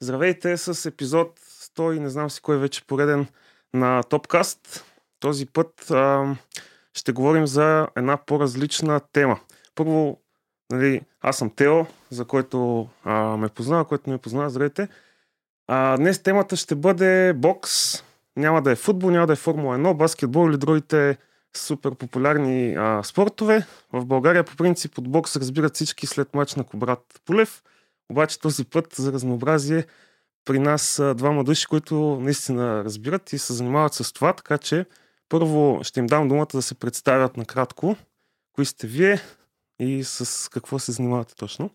Здравейте с епизод 100 и не знам си кой вече пореден на Топкаст. Този път а, ще говорим за една по-различна тема. Първо, нали, аз съм Тео, за който а, ме познава, който ме познава, здравейте. А, днес темата ще бъде бокс. Няма да е футбол, няма да е Формула 1, баскетбол или другите супер популярни а, спортове. В България по принцип от бокс разбират всички след мач на Кобрат Полев. Обаче този път за разнообразие при нас двама души, които наистина разбират и се занимават с това, така че първо ще им дам думата да се представят накратко. Кои сте вие и с какво се занимавате точно?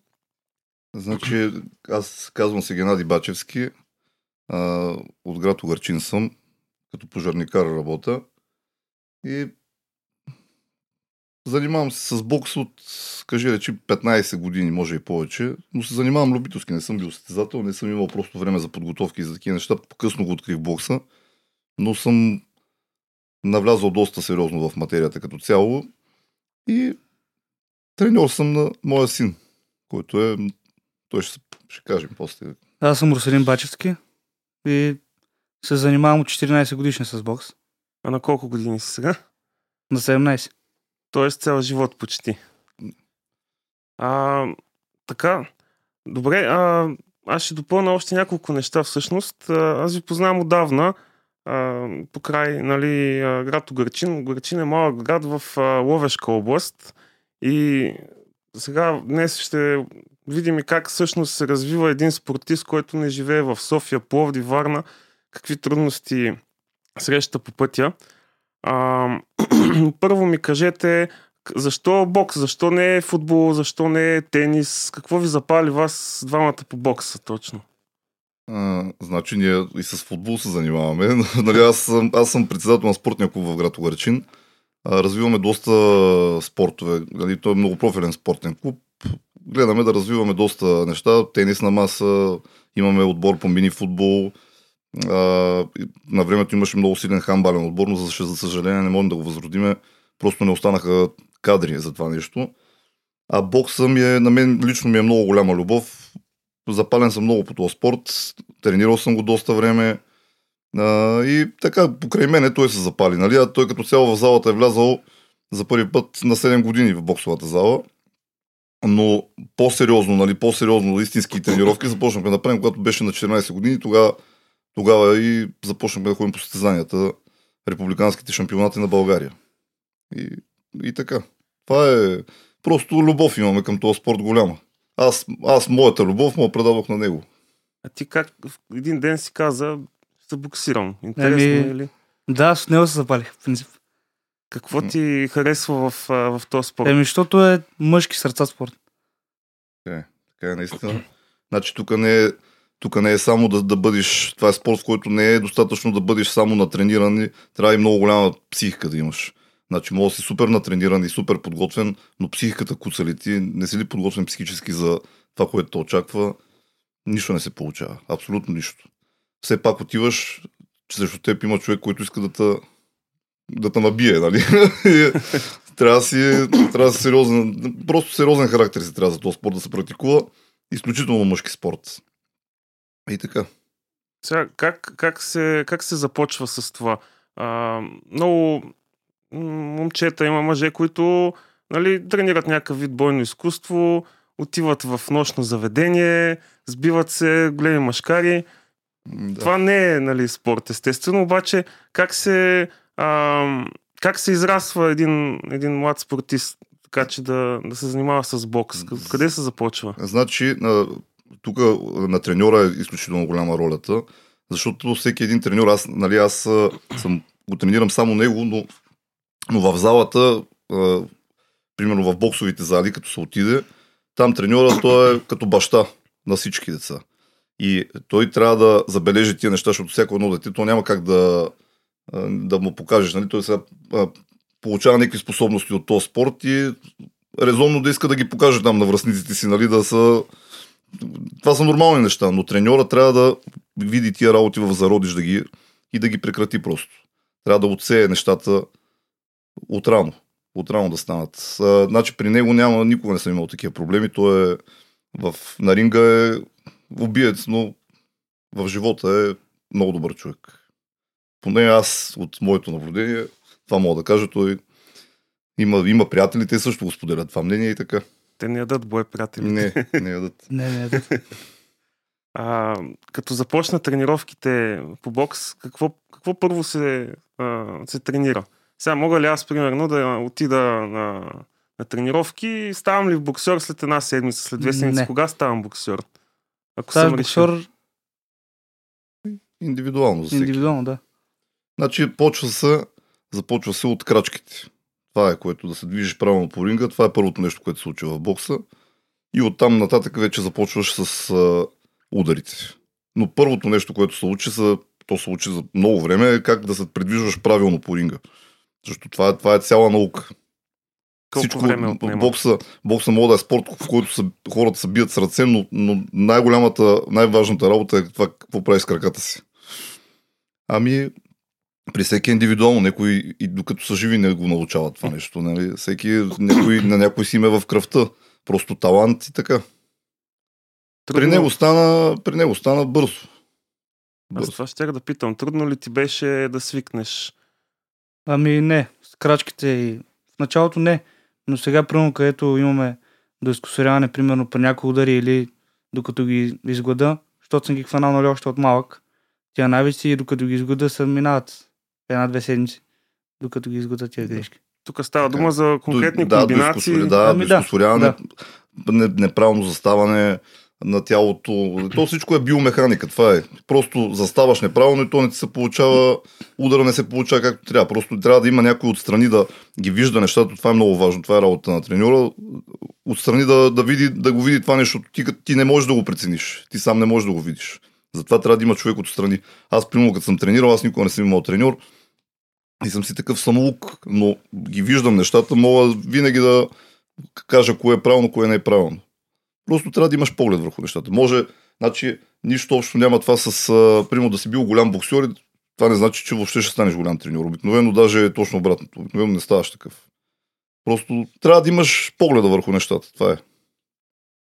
Значи, аз казвам се Геннади Бачевски, а, от град Огарчин съм, като пожарникар работа и Занимавам се с бокс от, кажи речи, 15 години, може и повече, но се занимавам любителски, не съм бил състезател, не съм имал просто време за подготовки и за такива неща. По-късно го открих бокса, но съм навлязал доста сериозно в материята като цяло и треньор съм на моя син, който е, той ще, ще кажем после. Аз съм Руселин Бачевски и се занимавам от 14 годишни с бокс. А на колко години си сега? На 17. Тоест цял живот почти. А, така, добре, а, аз ще допълна още няколко неща всъщност. Аз ви познавам отдавна, а, по край, нали, град Огърчин. Огърчин е малък град в а, Ловешка област и сега днес ще видим как всъщност се развива един спортист, който не живее в София, Пловди, Варна, какви трудности среща по пътя. А, първо ми кажете, защо бокс, защо не е футбол, защо не е тенис, какво ви запали вас двамата по бокса точно? А, значи ние и с футбол се занимаваме. нали, аз, съм, аз съм председател на спортния клуб в град Огарчин. развиваме доста спортове. Нали, той е много профилен спортен клуб. Гледаме да развиваме доста неща. Тенис на маса, имаме отбор по мини футбол, на времето имаше много силен хамбален отбор, но за, съжаление не можем да го възродиме. Просто не останаха кадри за това нещо. А бокса ми е, на мен лично ми е много голяма любов. Запален съм много по този спорт. Тренирал съм го доста време. А, и така, покрай мене той се запали. Нали? А той като цяло в залата е влязал за първи път на 7 години в боксовата зала. Но по-сериозно, нали, по-сериозно, истински тренировки започнахме да правим, когато беше на 14 години. Тогава тогава и започнахме да ходим по състезанията, републиканските шампионати на България. И, и така. Това е просто любов имаме към този спорт голяма. Аз, аз моята любов му предадох на него. А ти как един ден си каза, ще боксирам. Интересно Еми, е ли? Да, с него се запалих, в принцип. Какво ти харесва в, в този спорт? Еми, защото е мъжки сърца спорт. Е, така е наистина. Значи тук не е, тук не е само да, да бъдеш, това е спорт, в който не е достатъчно да бъдеш само натрениран, трябва и много голяма психика да имаш. Значи може да си супер натрениран и супер подготвен, но психиката куца ли ти, не си ли подготвен психически за това, което те очаква, нищо не се получава. Абсолютно нищо. Все пак отиваш, че срещу теб има човек, който иска да те, да те набие, нали? трябва да си, трябва да си сериозен, просто сериозен характер си трябва за този спорт да се практикува. Изключително мъжки спорт. И така. Сега, как, как, се, как се започва с това? А, много момчета, има мъже, които нали, тренират някакъв вид бойно изкуство, отиват в нощно заведение, сбиват се големи машкари. Да. Това не е нали, спорт, естествено, обаче как се, а, как се израства един, един млад спортист, така че да, да се занимава с бокс? Къде се започва? Значи, тук на треньора е изключително голяма ролята, защото всеки един треньор, аз, нали, аз съм, го тренирам само него, но, но в залата, а, примерно в боксовите зали, като се отиде, там треньора той е като баща на всички деца. И той трябва да забележи тия неща, защото всяко едно дете, то няма как да, да му покажеш. Нали? Той сега получава някакви способности от този спорт и резонно да иска да ги покаже там на връзниците си, нали? да са това са нормални неща, но треньора трябва да види тия работи в зародиш да ги, и да ги прекрати просто. Трябва да отсее нещата отрано. Отрано да станат. А, значи при него няма, никога не съм имал такива проблеми. Той е в, на ринга е убиец, но в живота е много добър човек. Поне аз от моето наблюдение, това мога да кажа, той има, има приятели, те също го споделят това мнение и така. Те не ядат бой, приятели. Не, не ядат. Не, не, да. А, като започна тренировките по бокс, какво, какво първо се, а, се тренира? Сега мога ли аз, примерно, да отида на, на тренировки, ставам ли в боксер след една седмица, след две седмици? Не. Кога ставам боксер? Ако Ставаш съм решил. боксер Индивидуално за всеки. индивидуално, да. Значи почва се, започва се от крачките. Това е което да се движиш правилно по ринга. Това е първото нещо, което се случи в бокса. И оттам нататък вече започваш с а, ударите. Но първото нещо, което се учи, са, то се учи за много време, е как да се придвижваш правилно по ринга. Защото това е, това е цяла наука. Колко време отнема? бокса, бокса може да е спорт, в който са, хората се бият с ръце, но, но най-голямата, най-важната работа е това какво прави с краката си. Ами, при всеки е индивидуално, някой и докато са живи не го научават това нещо. Нали? Всеки, някой, на някой си има в кръвта. Просто талант и така. При него стана, при него стана бързо. Аз бързо. това ще да питам. Трудно ли ти беше да свикнеш? Ами не, с крачките и в началото не, но сега, примерно, където имаме до изкусоряване, примерно, при някои удари или докато ги изглада, защото съм ги хванал нали, още от малък, тя навици и докато ги изглада се минават една-две седмици, докато ги тия Да. грешки. Тук става дума за конкретни До- комбинации. Да, до да, Ами да, да. не, неправилно заставане на тялото. То всичко е биомеханика. Това е. Просто заставаш неправилно и то не ти се получава, удара не се получава както трябва. Просто трябва да има някой отстрани да ги вижда нещата. Това е много важно. Това е работа на треньора. Отстрани да, да, види, да го види това нещо. Ти, ти не можеш да го прецениш. Ти сам не можеш да го видиш. Затова трябва да има човек отстрани. Аз, примерно, като съм тренирал, аз никога не съм имал треньор. И съм си такъв самолук, но ги виждам нещата, мога винаги да кажа кое е правилно, кое не е правилно. Просто трябва да имаш поглед върху нещата. Може, значи, нищо общо няма това с, примерно, да си бил голям боксер, това не значи, че въобще ще станеш голям треньор. Обикновено даже е точно обратното. Обикновено не ставаш такъв. Просто трябва да имаш погледа върху нещата. Това е.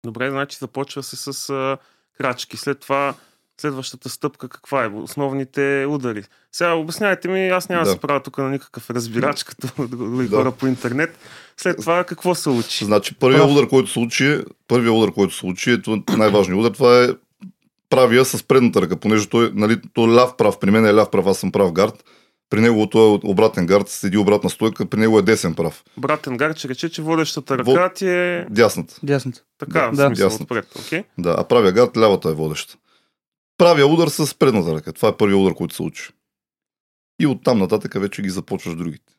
Добре, значи започва се с а, крачки. След това следващата стъпка каква е? Основните удари. Сега обяснявайте ми, аз няма да Да. се правя тук на никакъв разбирач, като други Да. хора по интернет. След това какво се учи? Значи, първият Прав. удар, който се учи, първият удар, който се учи, е най-важният удар, това е правия с предната ръка, понеже той, нали, той е ляв прав, при мен е ляв прав, аз съм прав гард. При него той е обратен гард, седи обратна стойка, при него е десен прав. Братен Гарч рече, че водещата ръка Во- ти е Дясната. Дясната. така, Да. в смисъл, Ясно. отпред. Okay? Да, а правия гард, лявата е водеща. Правия удар с предната ръка. Това е първият удар, който се учи. И оттам нататък вече ги започваш другите.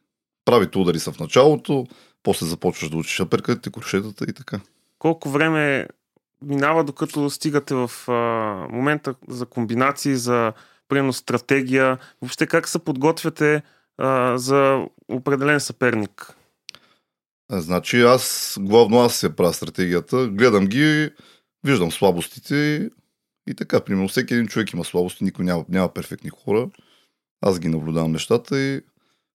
Правите удари са в началото, после започваш да учиш аперкатите, куршетата и така. Колко време минава, докато стигате в а, момента за комбинации, за примерно стратегия, въобще как се подготвяте а, за определен съперник? А, Значи аз, главно аз се правя стратегията, гледам ги, виждам слабостите и, и така. Примерно всеки един човек има слабости, никой няма, няма перфектни хора. Аз ги наблюдавам нещата и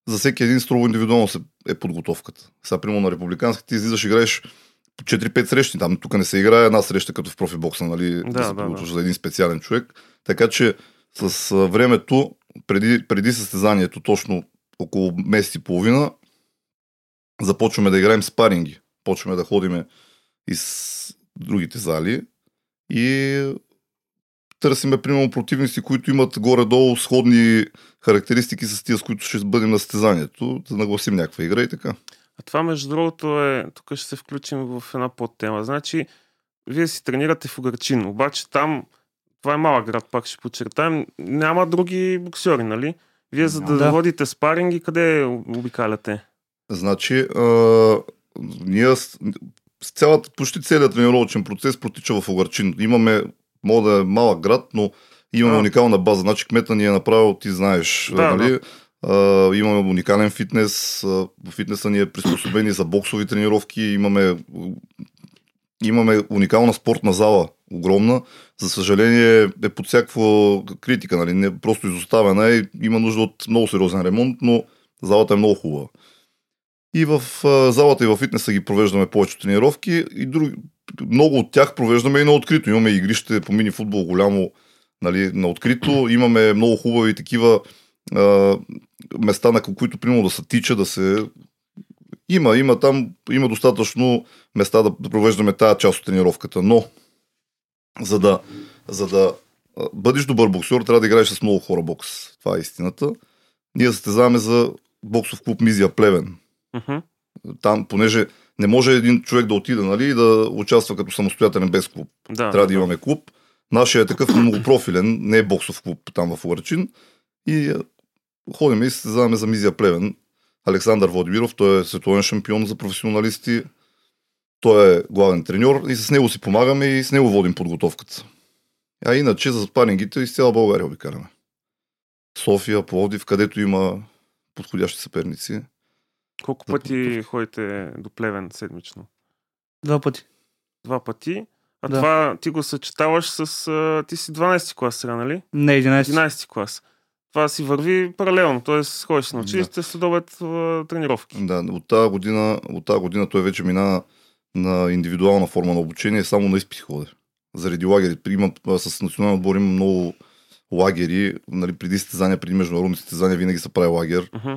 за всеки един строго индивидуално се е подготовката. Сега, примерно на републиканските излизаш, играеш по 4-5 срещи. Там тук не се играе една среща като в профибокса, нали? Да, Да, се да, подготвяш за един специален човек. Така че с времето, преди, преди състезанието, точно около месец и половина, започваме да играем спаринги. Почваме да ходиме из другите зали и търсиме, примерно, противници, които имат горе-долу сходни характеристики с тия, с които ще бъдем на състезанието, да нагласим някаква игра и така. А това, между другото, е. Тук ще се включим в една подтема. Значи, вие си тренирате в Угърчин, обаче там, това е малък град, пак ще подчертаем, няма други боксери, нали? Вие за да, Да. водите спаринги, къде обикаляте? Значи, а, ние с, с цялата, почти целият тренировъчен процес протича в Огарчин. Имаме, мога да е малък град, но имаме А. уникална база. Значи кмета ни е направил, ти знаеш, Да, нали? А, имаме уникален фитнес. А, фитнеса ни е приспособени за боксови тренировки. Имаме, имаме уникална спортна зала, огромна. За съжаление е под всякаква критика, нали? Не, просто изоставена е. Има нужда от много сериозен ремонт, но залата е много хубава. И в а, залата и в фитнеса ги провеждаме повече тренировки и други, много от тях провеждаме и на открито. Имаме игрище по мини футбол голямо Нали, на открито имаме много хубави такива а, места, на които примерно да се тича, да се... Има, има там, има достатъчно места да провеждаме тази част от тренировката, но за да, за да бъдеш добър боксер, трябва да играеш с много хора бокс. Това е истината. Ние състезаваме за боксов клуб Мизия Плевен. Мгм. Там, понеже не може един човек да отиде нали, и да участва като самостоятелен без клуб. Да, Трябва да имаме клуб. Нашия е такъв многопрофилен, не е боксов клуб там в Ларчин. И е, ходим и се състезаваме за Мизия Плевен. Александър Владимиров, той е световен шампион за професионалисти. Той е главен треньор и с него си помагаме и с него водим подготовката. А иначе за спарингите из цяла България обикаляме. София, Пловдив, където има подходящи съперници. Колко пъти ходите до Плевен седмично? Два пъти. Два пъти. А Да. това ти го съчетаваш с... А, ти си 12 клас сега, нали? Не, 11. 11 клас. Това си върви паралелно, т.е. ходиш на училище, следобед а, тренировки. Да, от тази година, от тази година той вече мина на индивидуална форма на обучение, само на изпит ходи. Заради лагери. Има, с национален отбор има много лагери. Нали, преди състезания, преди международни състезания винаги се прави лагер. Мгм.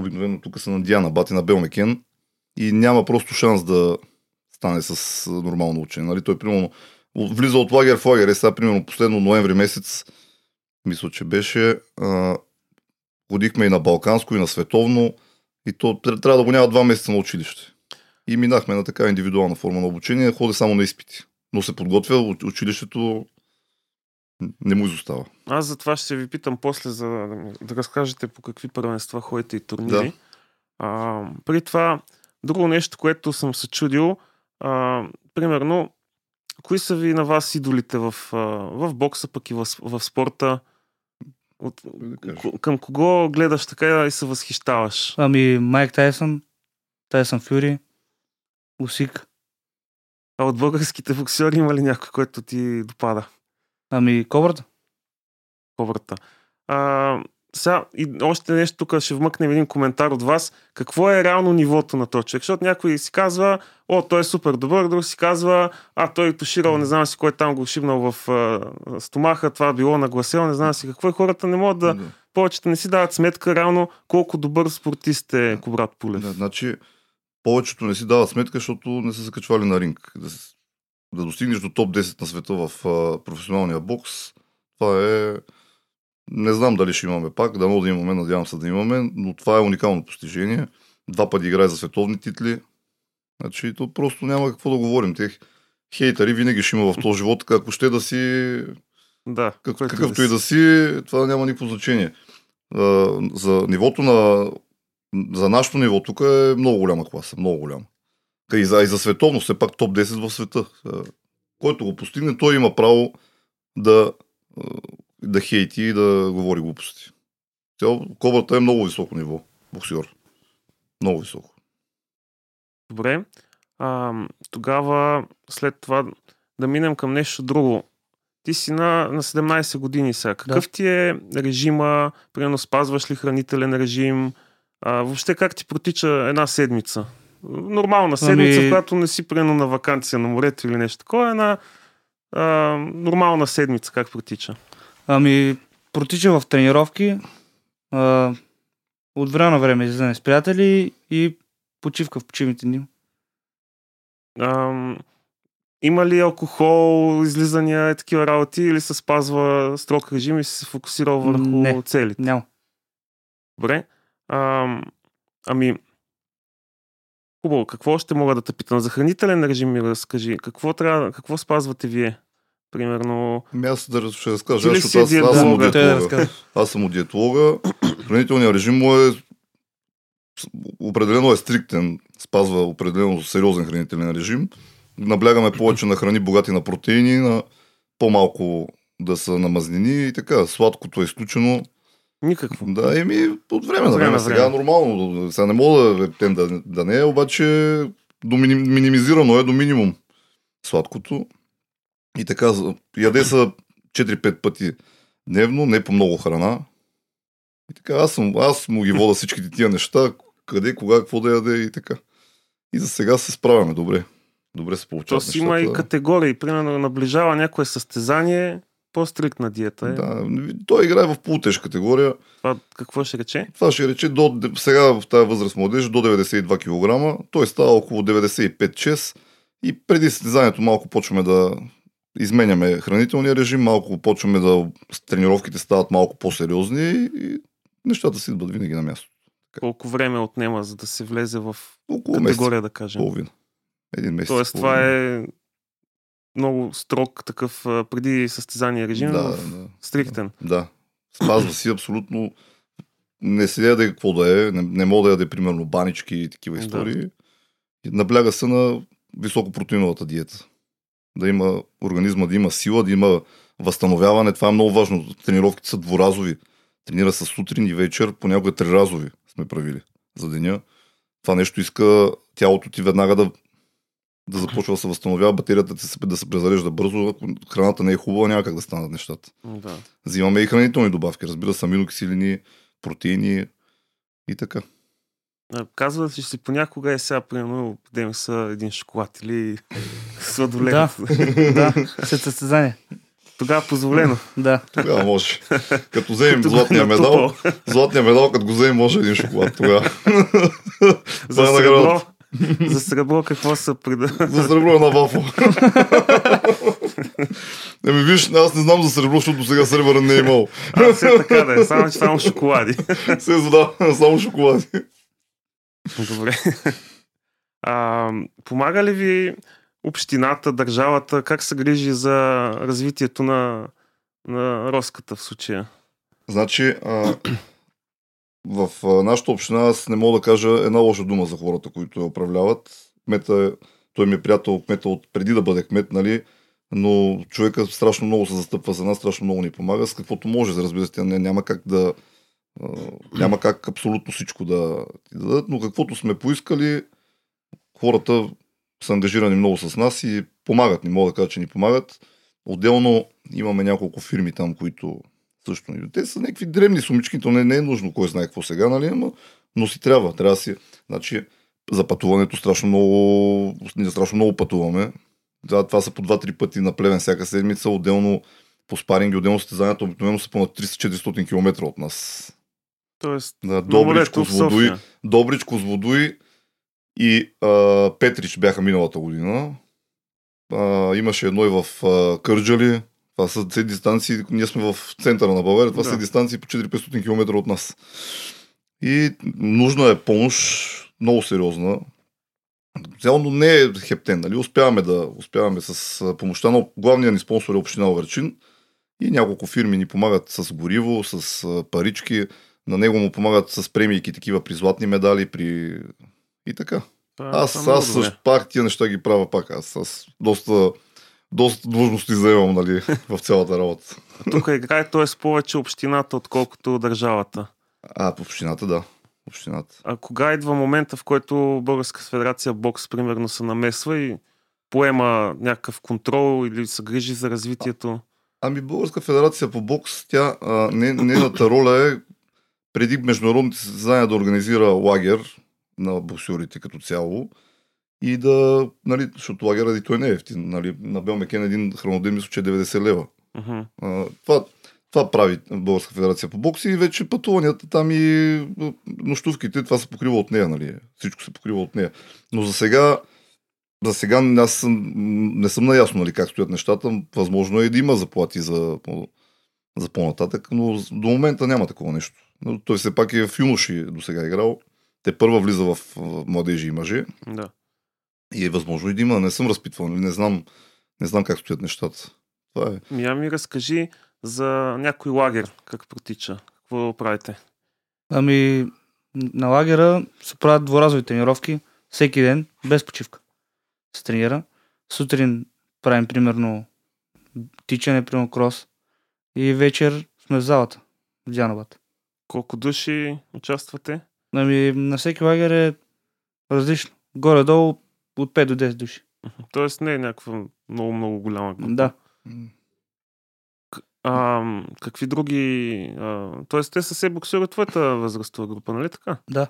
Обикновено тук са на Диана, бати на Белмекен. И няма просто шанс да стане с нормално учене. Нали, той примерно влиза от лагер в лагер. Е, сега примерно последно ноември месец, мисля, че беше, а, ходихме и на Балканско, и на Световно. И то тр- трябва да го няма два месеца на училище. И минахме на така индивидуална форма на обучение, ходи само на изпити. Но се подготвя, уч- училището не му изостава. Аз за това ще ви питам после, за да, разкажете по какви първенства ходите и турнири. Да. А, при това, друго нещо, което съм се чудил, а, примерно, кои са ви на вас идолите в, в бокса, пък и в, в спорта? От, Да към кого гледаш така и се възхищаваш? Ами Майк Тайсън, Тайсън Фюри, Усик. А от българските боксери има ли някой, който ти допада? Ами Кобрата. Кобрата. А, сега, и още нещо тук ще вмъкнем един коментар от вас. Какво е реално нивото на този човек? Защото някой си казва, о, той е супер добър, друг си казва, а той туширал, не знам си кой там го шибнал в а, стомаха, това било нагласено, не знам си какво. И хората не могат да, Да. повечето не си дават сметка реално колко добър спортист е. Кобрат Пулев. Да, значи, повечето не си дават сметка, защото не са се качвали на ринг. Да, да достигнеш до топ 10 на света в а, професионалния бокс, това е... Не знам дали ще имаме пак, да да имаме, надявам се да имаме, но това е уникално постижение. Два пъти играе за световни титли. Значи, то просто няма какво да говорим. Тех хейтери винаги ще има в този живот, ако ще да си Да, как, какъвто и да си, това няма никакво значение. А, за нивото на... За нашето ниво тук е много голяма класа, много голяма. И за, и за световно, все пак топ 10 в света. Който го постигне, той има право да, да хейти и да говори глупости. Тя, Кобрата е много високо ниво, боксер. Много високо. Добре. А, тогава, след това, да минем към нещо друго. Ти си на, на 17 години сега. Какъв ти е режима? Примерно спазваш ли хранителен режим? А, въобще как ти протича една седмица? Нормална седмица, Ами- която не си примерно на вакансия на морето или нещо такова. Една а, нормална седмица как протича? Ами протича в тренировки, а, от време на време излизане с приятели и почивка в почивните дни. Ам, има ли алкохол, излизания и такива работи или се спазва строг режим и се фокусирал върху Не. целите? Няма. Добре. Ам, ами, хубаво. Какво още мога да те питам? За хранителен режим ми разкажи. Какво, трябва, какво спазвате вие? Примерно, Ами аз да ще разкажа, Ти защото аз, аз съм диетолога. Аз съм от диетолога. Хранителният режим му е определено е стриктен, спазва определено сериозен хранителен режим. Наблягаме повече на храни богати на протеини, на по-малко да са на мазнини и така. Сладкото е изключено. Никакво. Да, еми от време на време Сега време. е нормално. Сега не мога да рептем да, да не е, обаче до миним, минимизирано е до минимум сладкото. И така, яде са 4-5 пъти дневно, не по много храна. И така, аз, съм, аз му ги вода всичките тия неща, къде, кога, какво да яде и така. И за сега се справяме добре. Добре се То получават си има и категории. Примерно, наближава някое състезание. По-стриктна диета е. Да, той играе в полутежка категория. Това какво ще рече? Това ще рече до, сега в тази възраст младеж до 92 кг. Той става около 95-6 и преди състезанието малко почваме да изменяме хранителния режим, малко почваме да тренировките стават малко по-сериозни и нещата си идват винаги на място. Колко време отнема, за да се влезе в Около категория, месец, да кажем? половина. Един месец. Тоест, това е много строг такъв преди състезание режим, Да, в... да. стриктен. Да. Спазва си абсолютно. Не се яде какво да е. Не, не мога да яде, примерно, банички и такива Да. истории. И Набляга се на високопротеиновата диета. Да има организма, да има сила, да има възстановяване. Това е много важно. Тренировките са дворазови. Тренира се сутрин и вечер, понякога триразови сме правили за деня. Това нещо иска тялото ти веднага да, да започва да се възстановява, батерията ти се, да се презарежда бързо. Ако храната не е хубава, няма как да станат нещата. Да. Взимаме и хранителни добавки, разбира се, аминокиселини, протеини и така. Казва ли си понякога е сега, примерно, дем са един шоколад или сладолед. Да. да, след състезание. Тогава позволено. Да. Тогава може. Като вземем златния медал, златния медал, като го вземем, може един шоколад тогава. За сребро. За сребро какво са преда... За сребро е на вафо. Еми виж, аз не знам за сребро, защото сега сребърен не е имал. А, все така да е, само само шоколади. Се да, само шоколади. Добре. А, помага ли ви общината, държавата, как се грижи за развитието на, на Роската в случая? Значи, а, в нашата община аз не мога да кажа една лоша дума за хората, които я управляват. Кмета, той ми е приятел, кмета от преди да бъде кмет, нали? но човека страшно много се застъпва за нас, страшно много ни помага, с каквото може, разбира се, няма как да няма как абсолютно всичко да ти дадат, но каквото сме поискали, хората са ангажирани много с нас и помагат, не мога да кажа, че ни помагат. Отделно имаме няколко фирми там, които също. Те са някакви древни сумички, то не, не е нужно кой знае какво сега, нали, но, но си трябва. Трябва да си. Значи, за пътуването страшно много, ние страшно много пътуваме. Да, това са по 2-3 пъти на плевен всяка седмица, отделно по спаринги, отделно състезанията обикновено са по на 300-400 км от нас. Тоест, Да, Добричко с в водой, София. Добричко с водой и а, Петрич бяха миналата година. А, имаше едно и в а, Кърджали. Това са все дистанции, ние сме в центъра на България, това Да. са дистанции по 400 км от нас. И нужна е помощ, много сериозна. Цяло, но не е хептен, нали? Успяваме да, успяваме с помощта на главния ни спонсор е Община Оверчин и няколко фирми ни помагат с гориво, с парички. На него му помагат с премийки такива при златни медали, при... и така. Аз, това е аз добре. също пак тия неща ги правя пак. Аз, аз доста, доста длъжности заемам нали, в цялата работа. Тук играе, т.е. повече общината, отколкото държавата. А, по общината, да. Общината. А кога идва момента, в който Българска федерация бокс, примерно, се намесва и поема някакъв контрол или се грижи за развитието? Ами Българска федерация по бокс, тя, а, не, нейната роля е преди международните състезания да организира лагер на боксерите като цяло и да, нали, защото лагерът и той не е ефтин, нали, на Белмекен един храноден мисля, че е 90 лева. Мгм. А, това, това прави Българска федерация по бокс и вече пътуванията там и нощувките, това се покрива от нея, нали? Всичко се покрива от нея. Но за сега, за сега аз съм, не съм наясно нали, как стоят нещата. Възможно е да има заплати за, за по-нататък, но до момента няма такова нещо. Но той все пак е в юноши до сега играл. Те първа влиза в младежи и мъже Да. И е възможно и да има. Не съм разпитвал, нали? не знам, не знам как стоят нещата. Това е. Ми, ми разкажи за някой лагер, как протича. Какво правите? Ами, на лагера се правят дворазови тренировки всеки ден, без почивка. Се тренира. Сутрин правим примерно тичане, примерно крос. И вечер сме в залата, в Дяновата. Колко души участвате? Ами, на всеки лагер е различно. Горе-долу от 5 до 10 души. Тоест не е някаква много-много голяма група. Да. А, какви други... А, тоест те са се боксират твоята възрастова група, нали така? Да.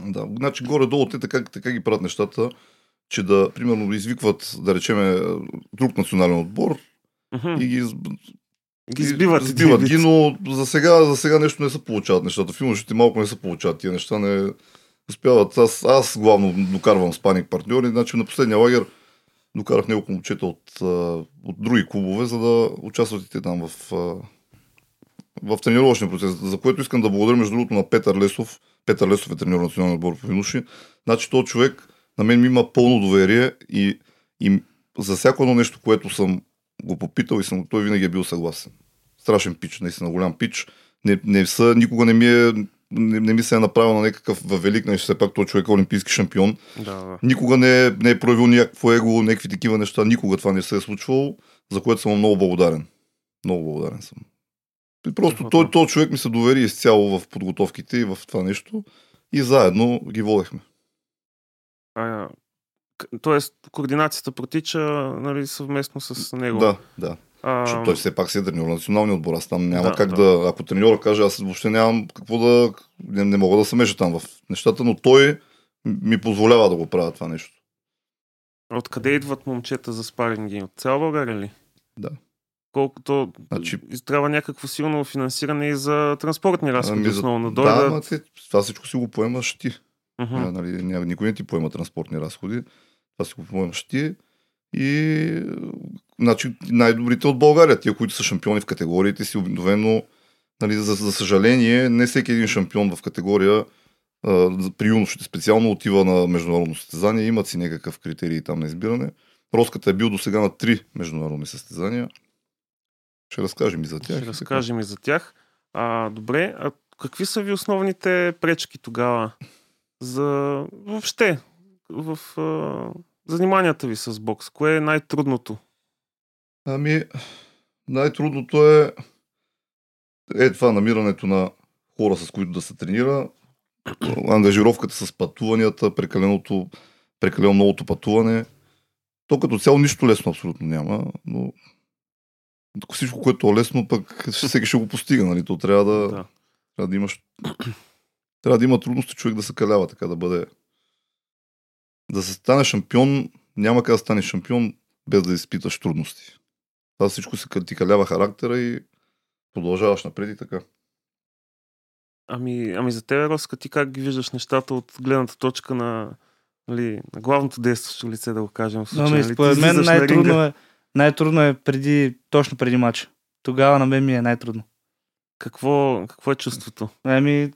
Да, значи горе-долу те така, така ги правят нещата, че да, примерно, извикват, да речеме, друг национален отбор Мгм. и ги Ги сбиват. Сбиват ги, но за сега, за сега нещо не се получават нещата. Филмовете малко не се получават тия неща. Не успяват. Аз, аз главно докарвам с паник партньори. Значи на последния лагер докарах няколко момчета от, от други клубове, за да участват и те там в, в тренировъчния процес. За което искам да благодаря между другото на Петър Лесов. Петър Лесов е треньор на националния отбор по Винуши. Значи този човек на мен ми има пълно доверие и, и за всяко едно нещо, което съм го попитал и съм, той винаги е бил съгласен. Страшен пич, наистина голям пич. Не, не са, никога не ми е не, не ми се е направил на някакъв велик нещо, все пак той човек е олимпийски шампион. Да. Никога не, е, не е проявил някакво его, някакви такива неща, никога това не се е случвало, за което съм много благодарен. Много благодарен съм. И просто той, той човек ми се довери изцяло в подготовките и в това нещо и заедно ги водехме. А, тоест, координацията протича нали, съвместно с него. Да, да. Защото той все пак си е треньор на националния отбор. Аз там няма да, как да. да. Ако треньора каже, аз въобще нямам какво да. Не, не мога да се меша там в нещата, но той ми позволява да го правя това нещо. Откъде идват момчета за спаринги? От цяла България ли? Да. Колкото значи... трябва някакво силно финансиране и за транспортни разходи ами, основно. Да, дойдат... ма, те, това всичко си го поемаш ти. Uh-huh. А, нали, никой не ти поема транспортни разходи. Това си го поемаш ти. И значи, най-добрите от България, тия, които са шампиони в категориите си, обикновено, нали, за, за съжаление, не всеки един шампион в категория при юношите специално отива на международно състезание, имат си някакъв критерий там на избиране. Роската е бил до сега на три международни състезания. Ще разкажем и за тях. Ще разкажем и за тях. А, добре, а какви са ви основните пречки тогава за въобще в заниманията ви с бокс? Кое е най-трудното? Ами, най-трудното е е това намирането на хора, с които да се тренира, ангажировката с пътуванията, прекаленото, прекалено многото пътуване. То като цяло нищо лесно абсолютно няма, но всичко, което е лесно, пък всеки ще го постига, нали? То трябва да, да. трябва да имаш трябва да има трудности човек да се калява, така да бъде да се стане шампион, няма как да стане шампион без да изпиташ трудности. Това всичко се ти калява характера и продължаваш напред и така. Ами, ами за тебе, Роска, ти как ги виждаш нещата от гледната точка на, нали, на главното действащо лице, да го кажем. В случай, ами, нали, според мен най-трудно е, най-трудно е преди, точно преди матча. Тогава на мен ми е най-трудно. Какво, какво е чувството? Ами,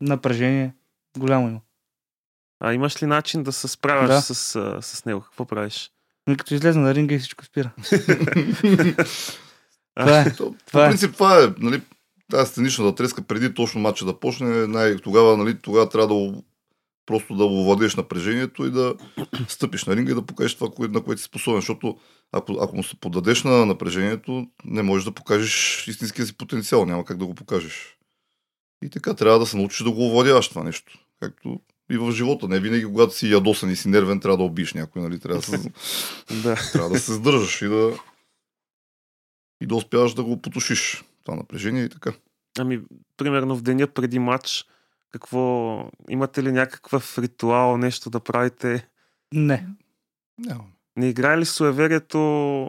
напрежение голямо има. А имаш ли начин да се справяш да. с, с него? Какво правиш? Ми като излезна на ринга и всичко спира. това е. То, това по е. принцип това е, нали, тази сценичната треска преди точно матча да почне, най- тогава, нали, тогава трябва да просто да овладееш напрежението и да стъпиш на ринга и да покажеш това, на което си способен, защото ако, ако му се подадеш на напрежението, не можеш да покажеш истинския си потенциал, няма как да го покажеш. И така трябва да се научиш да го овладяваш това нещо. Както и в живота. Не винаги, когато си ядосан и си нервен, трябва да убиеш някой. Нали? Трябва, да се, да. трябва да се сдържаш и да, и да успяваш да го потушиш. Това напрежение и така. Ами, примерно в деня преди матч, какво... Имате ли някакъв ритуал, нещо да правите? Не. Няма. Не играе ли суеверието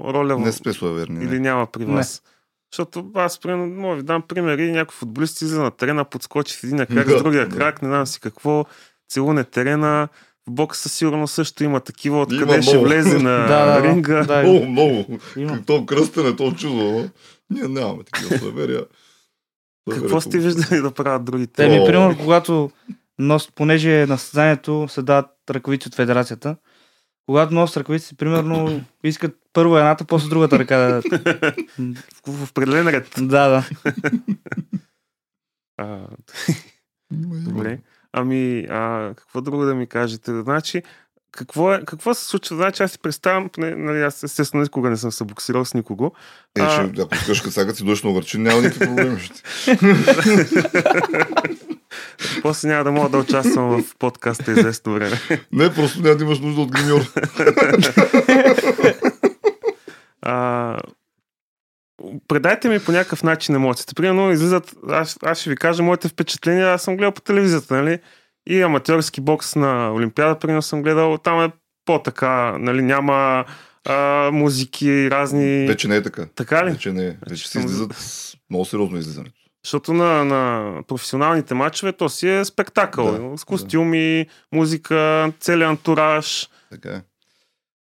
роля? Не сме суеверни. Или няма при вас? Не. Защото аз, примерно, мога ви дам примери, някой футболист излиза на терена, подскочи с един крак, да, с другия да. крак, не знам си какво, целуне терена. В бокса сигурно също има такива, откъде ще влезе на да, ринга. Да, много, много. Има. То кръстене, то чудо. Ние нямаме такива суеверия. Какво сте виждали да правят другите? Те ми, примерно, когато нос, понеже на съзнанието се дават ръковици от федерацията, когато носят ръкавици, примерно, искат първо едната, после другата ръка да... в определен ред. Да, да. а, добре. Ами, а, какво друго да ми кажете? Значи, какво, е, какво се случва? Значи аз си представям, не, нали, аз естествено никога не съм се боксирал с никого. Е, а... ще, ако искаш сега си дойдеш на Върчин, няма никакви проблеми. После няма да мога да участвам в подкаста известно време. Не, просто няма да имаш нужда от гримьор. а, предайте ми по някакъв начин емоциите. Примерно излизат, аз, аз ще ви кажа моите впечатления, аз съм гледал по телевизията, нали? И аматьорски бокс на Олимпиада, примерно съм гледал, там е по-така, нали, няма а, музики, разни... Вече не е така. Така ли? Вече не е. Вече се съм- излизат много сериозно излизането. Защото на, на професионалните матчове то си е спектакъл. Да, с костюми, музика, целият антураж. Така е.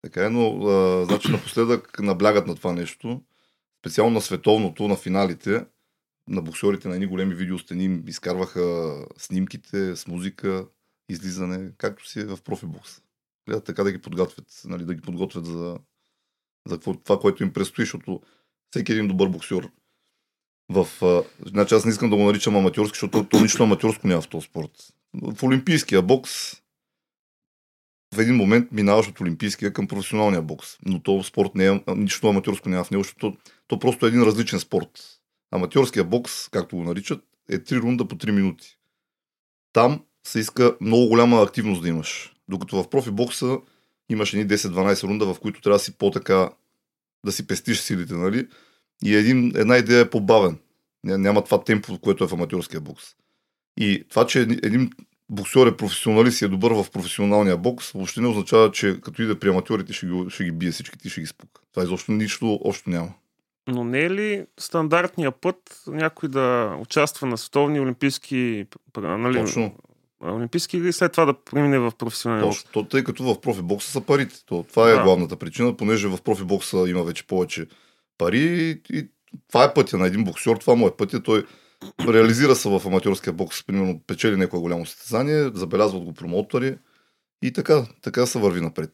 Така е, но а, значи напоследък наблягат на това нещо. Специално на световното, на финалите, на боксерите на едни големи видеостени изкарваха снимките с музика, излизане, както си е в профибокс. Гледат така да ги подготвят, нали, да ги подготвят за, за това, което им предстои, защото всеки един добър боксер в... А, значи аз не искам да го наричам аматьорски, защото то нищо аматьорско няма в този спорт. В олимпийския бокс в един момент минаваш от олимпийския към професионалния бокс. Но то спорт не е, нищо аматьорско няма в него, защото то просто е един различен спорт. Аматьорския бокс, както го наричат, е 3 рунда по 3 минути. Там се иска много голяма активност да имаш. Докато в профи бокса имаш едни 10-12 рунда, в които трябва да си по-така да си пестиш силите, нали? И един, една идея е по-бавен. Ня- Няма това темпо, което е в аматьорския бокс. И това, че един- боксер е професионалист и е добър в професионалния бокс, въобще не означава, че като иде при аматьорите ще ги, ще ги бие всичките и ще ги спука. Това изобщо нищо общо няма. Но не е ли стандартния път някой да участва на световни олимпийски, нали, Точно. олимпийски игри и след това да премине в професионалния бокс? Точно. То, тъй като в профи бокса са парите. То, това е Да. главната причина, понеже в профи бокса има вече повече пари и, и това е пътя на един боксер, това му е пътя. Той реализира се в аматьорския бокс, примерно печели някое голямо състезание, забелязват го промоутъри и така, така се върви напред.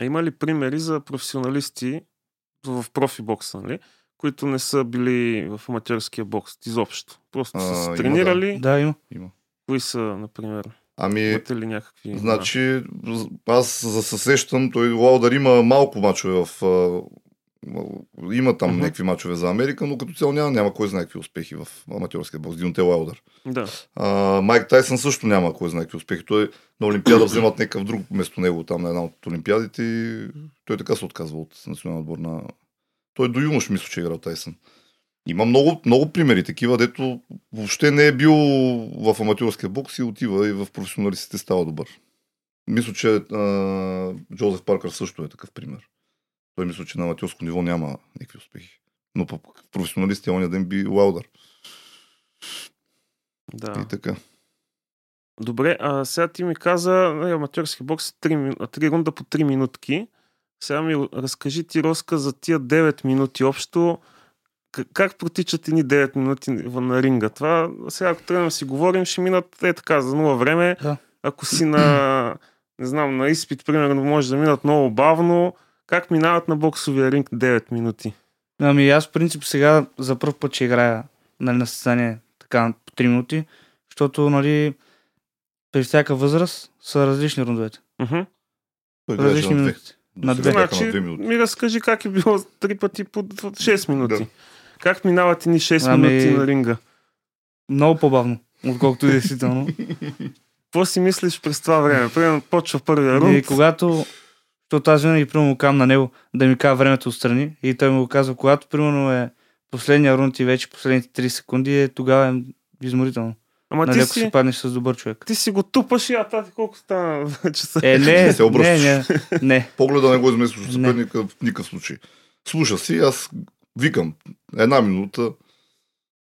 А има ли примери за професионалисти в профи бокса, нали? които не са били в аматьорския бокс изобщо? Просто А, са има, се да. тренирали. Да, има. Има. Кои са, например? Ами, Имате ли някакви... Значи, аз за се сещам, той Лаудър има малко мачове в... Има там Мгм. някакви мачове за Америка, но като цяло няма, няма кой знае какви успехи в аматьорския бокс. Динте Лаудър. Да. А, Майк Тайсън също няма кой знае какви успехи. Той на Олимпиада вземат някакъв друг вместо него там на една от Олимпиадите и той така се отказва от националния отбор на... Той до юнош мисля, че е играл Тайсън. Има много, много примери такива, дето въобще не е бил в аматьорския бокс и отива и в професионалистите става добър. Мисля, че а, Джозеф Паркър също е такъв пример. Той мисля, че на аматьорско ниво няма никакви успехи. Но пък професионалисти оня ден би Лаудър. да. И така. Добре, а сега ти ми каза, нали, аматьорски бокс е 3, мину- 3 рунда по 3 минутки. Сега ми разкажи ти, Роска, за тия 9 минути общо. Как протичат едни 9 минути на ринга? Това, сега ако тръгнем да си говорим, ще минат е така, за нула време. Да. Ако си на, не знам, на изпит, примерно, може да минат много бавно. Как минават на боксовия ринг 9 минути? Ами аз в принцип сега за първ път ще играя нали, на състезание така по 3 минути, защото нали, при всяка възраст са различни рундовете. Играеше Различни на минути. На две. Значи, на две минути. ми разкажи как е било 3 пъти по 6 минути. Да. Как минават ни 6 Ами- минути на ринга? Много по-бавно, отколкото и действително. Какво си мислиш през това време? Примерно почва първия И рунд. когато, защото аз винаги примерно му кам на него да ми казва времето отстрани и той ми го казва, когато примерно е последния рунд и вече последните 3 секунди, е, тогава е изморително. Ама нали, ти ако си си, паднеш с добър човек. ти си го тупаш и а тати колко стана вече са. Е, не, Не се не, обръщаш. не, не. Погледа не го изместваш от съперника в никакъв случай. Слуша си, аз викам една минута,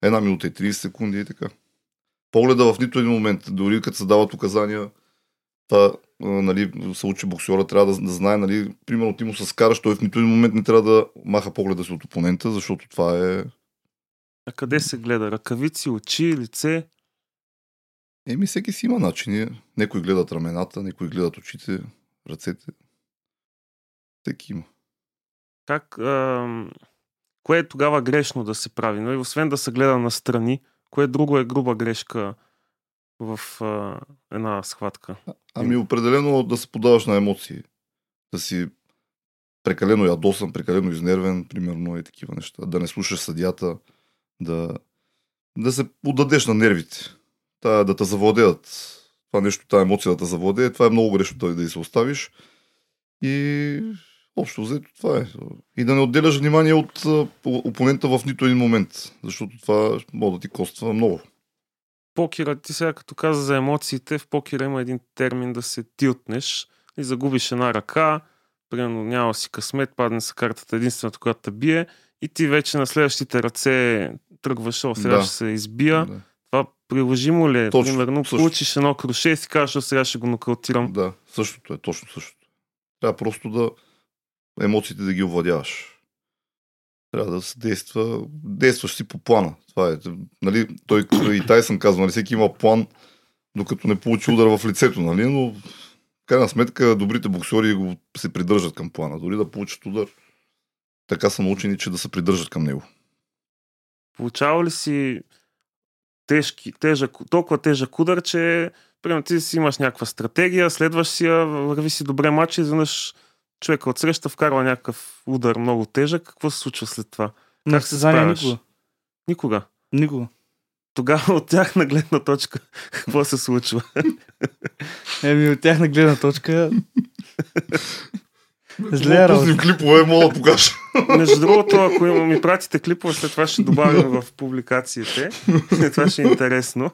една минута и 30 секунди и така. Погледа в нито един момент, дори като се дават указания, това, а, нали, се учи боксера, трябва да, да знае, нали, примерно ти му се скараш, той в нито един момент не трябва да маха погледа си от опонента, защото това е... А къде се гледа? Ръкавици, очи, лице? Еми, всеки си има начини. Некои гледат рамената, некои гледат очите, ръцете. Всеки има. Как, ам, кое е тогава грешно да се прави? Нали? Освен да се гледа настрани, кое друго е груба грешка в а, една схватка? Ами определено да се подаваш на емоции. Да си прекалено ядосан, прекалено изнервен, примерно и такива неща. Да не слушаш съдята, да, да се отдадеш на нервите. Та, да те завладеят. Това нещо, тази емоция да те завладее, това е много грешно да, да й се оставиш. И общо взето това е. И да не отделяш внимание от опонента в нито един момент, защото това може да ти коства много. Покера, ти сега като каза за емоциите, в покера има един термин да се тилтнеш и загубиш една ръка, примерно няма си късмет, падне са картата единствената, която те бие и ти вече на следващите ръце тръгваш, о, сега Да. ще се избия. Да. Това приложимо ли е? Точно, Примерно, също. получиш едно круше и си кажеш, «О, сега ще го нокаутирам. Да, същото е, точно същото. Трябва просто да емоциите да ги овладяваш. Трябва да се действа, действаш си по плана. Това е. Нали, той, той и Тайсън казва, нали, всеки има план, докато не получи удар в лицето, нали, но в крайна сметка добрите боксери го се придържат към плана. Дори да получат удар, така са научени, че да се придържат към него. Получава ли си тежки, тежък, толкова тежък удар, че примерно ти си имаш някаква стратегия, следваш си я, върви си добре матч и изведнъж човека отсреща вкарва някакъв удар много тежък. Какво се случва след това? На се състезание никога. Никога. Никога. Тогава от тях на гледна точка какво се случва? Еми, от тяхна гледна точка... Зле работа. клипове, мога да покажа. Между другото, ако има- ми пратите клипове, след това ще добавим в публикациите. това ще е интересно.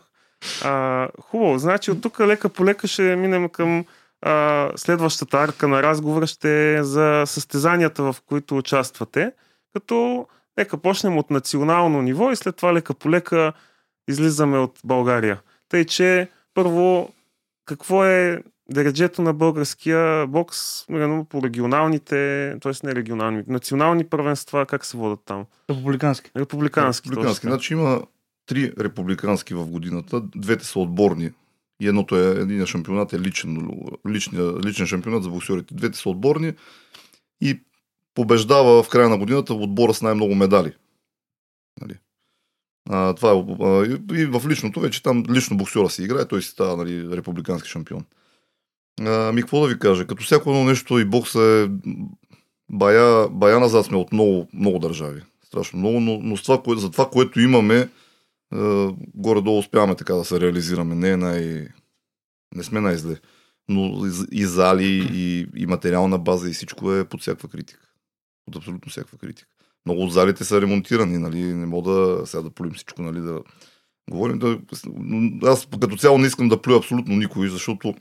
А, хубаво, значи от тук лека по лека ще минем към а, следващата арка на разговора ще е за състезанията, в които участвате. Като нека почнем от национално ниво и след това лека по лека излизаме от България. Тъй, че първо, какво е дереджето на българския бокс, примерно по регионалните, т.е. не регионални, национални първенства, как се водят там? Републикански. Републикански. Републикански. Значи има три републикански в годината. Двете са отборни. И едното е, един шампионат е личен, личния, личен шампионат за боксерите. Двете са отборни и побеждава в края на годината отбора с най-много медали. Нали? А, това е, и- в личното вече там лично боксера си играе, той си става нали, републикански шампион. А, ми какво да ви кажа, като всяко едно нещо и бокса е бая, бая назад сме от много, много държави. Страшно много, но, но с това, кое, за това, което имаме, е, горе-долу успяваме така да се реализираме. Не, е най... не сме най-зле. Но и, зали, и, и материална база, и всичко е под всякаква критика. Под абсолютно всякаква критика. Много от залите са ремонтирани, нали? Не мога да сега да плюем всичко, нали? Да говорим. Да... Аз като цяло не искам да плюя абсолютно никой, защото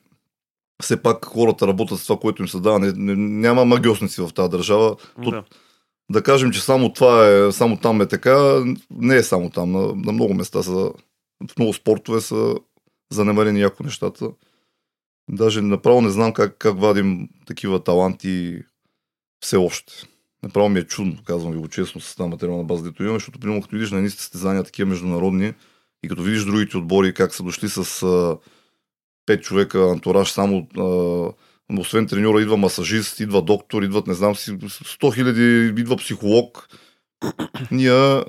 все пак хората работят с това, което им се дава. Не, не, няма магиосници в тази държава. Да. Да кажем, че само това е, само там е така, не е само там. На, на много места са, в много спортове са занемарени яко нещата. Даже направо не знам как, как вадим такива таланти все още. Направо ми е чудно, казвам ви го честно, с тази материална база, дето имаме, защото примерно като видиш на едни състезания, такива международни, и като видиш другите отбори как са дошли с а, пет човека антураж, само а, освен треньора идва масажист, идва доктор, идват не знам си, 100 хиляди, идва психолог. Ние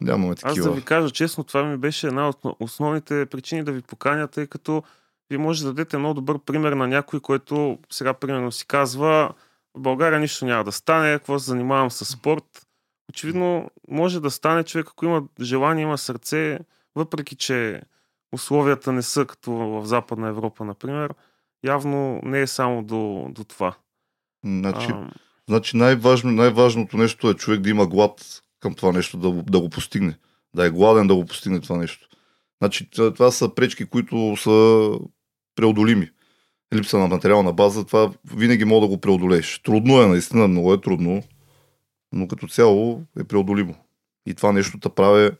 нямаме Аз такива. да ви кажа честно, това ми беше една от основните причини да ви поканя, тъй като вие може да дадете много добър пример на някой, който сега примерно си казва в България нищо няма да стане, какво се занимавам с спорт. Очевидно може да стане човек, ако има желание, има сърце, въпреки че условията не са като в Западна Европа, например, явно не е само до, до това. Значи, А, значи най-важно, най-важното нещо е човек да има глад към това нещо, да, го- да го постигне. Да е гладен да го постигне това нещо. Значи, това са пречки, които са преодолими. Липса на материална база, това винаги мога да го преодолееш. Трудно е, наистина, много е трудно, но като цяло е преодолимо. И това нещо те прави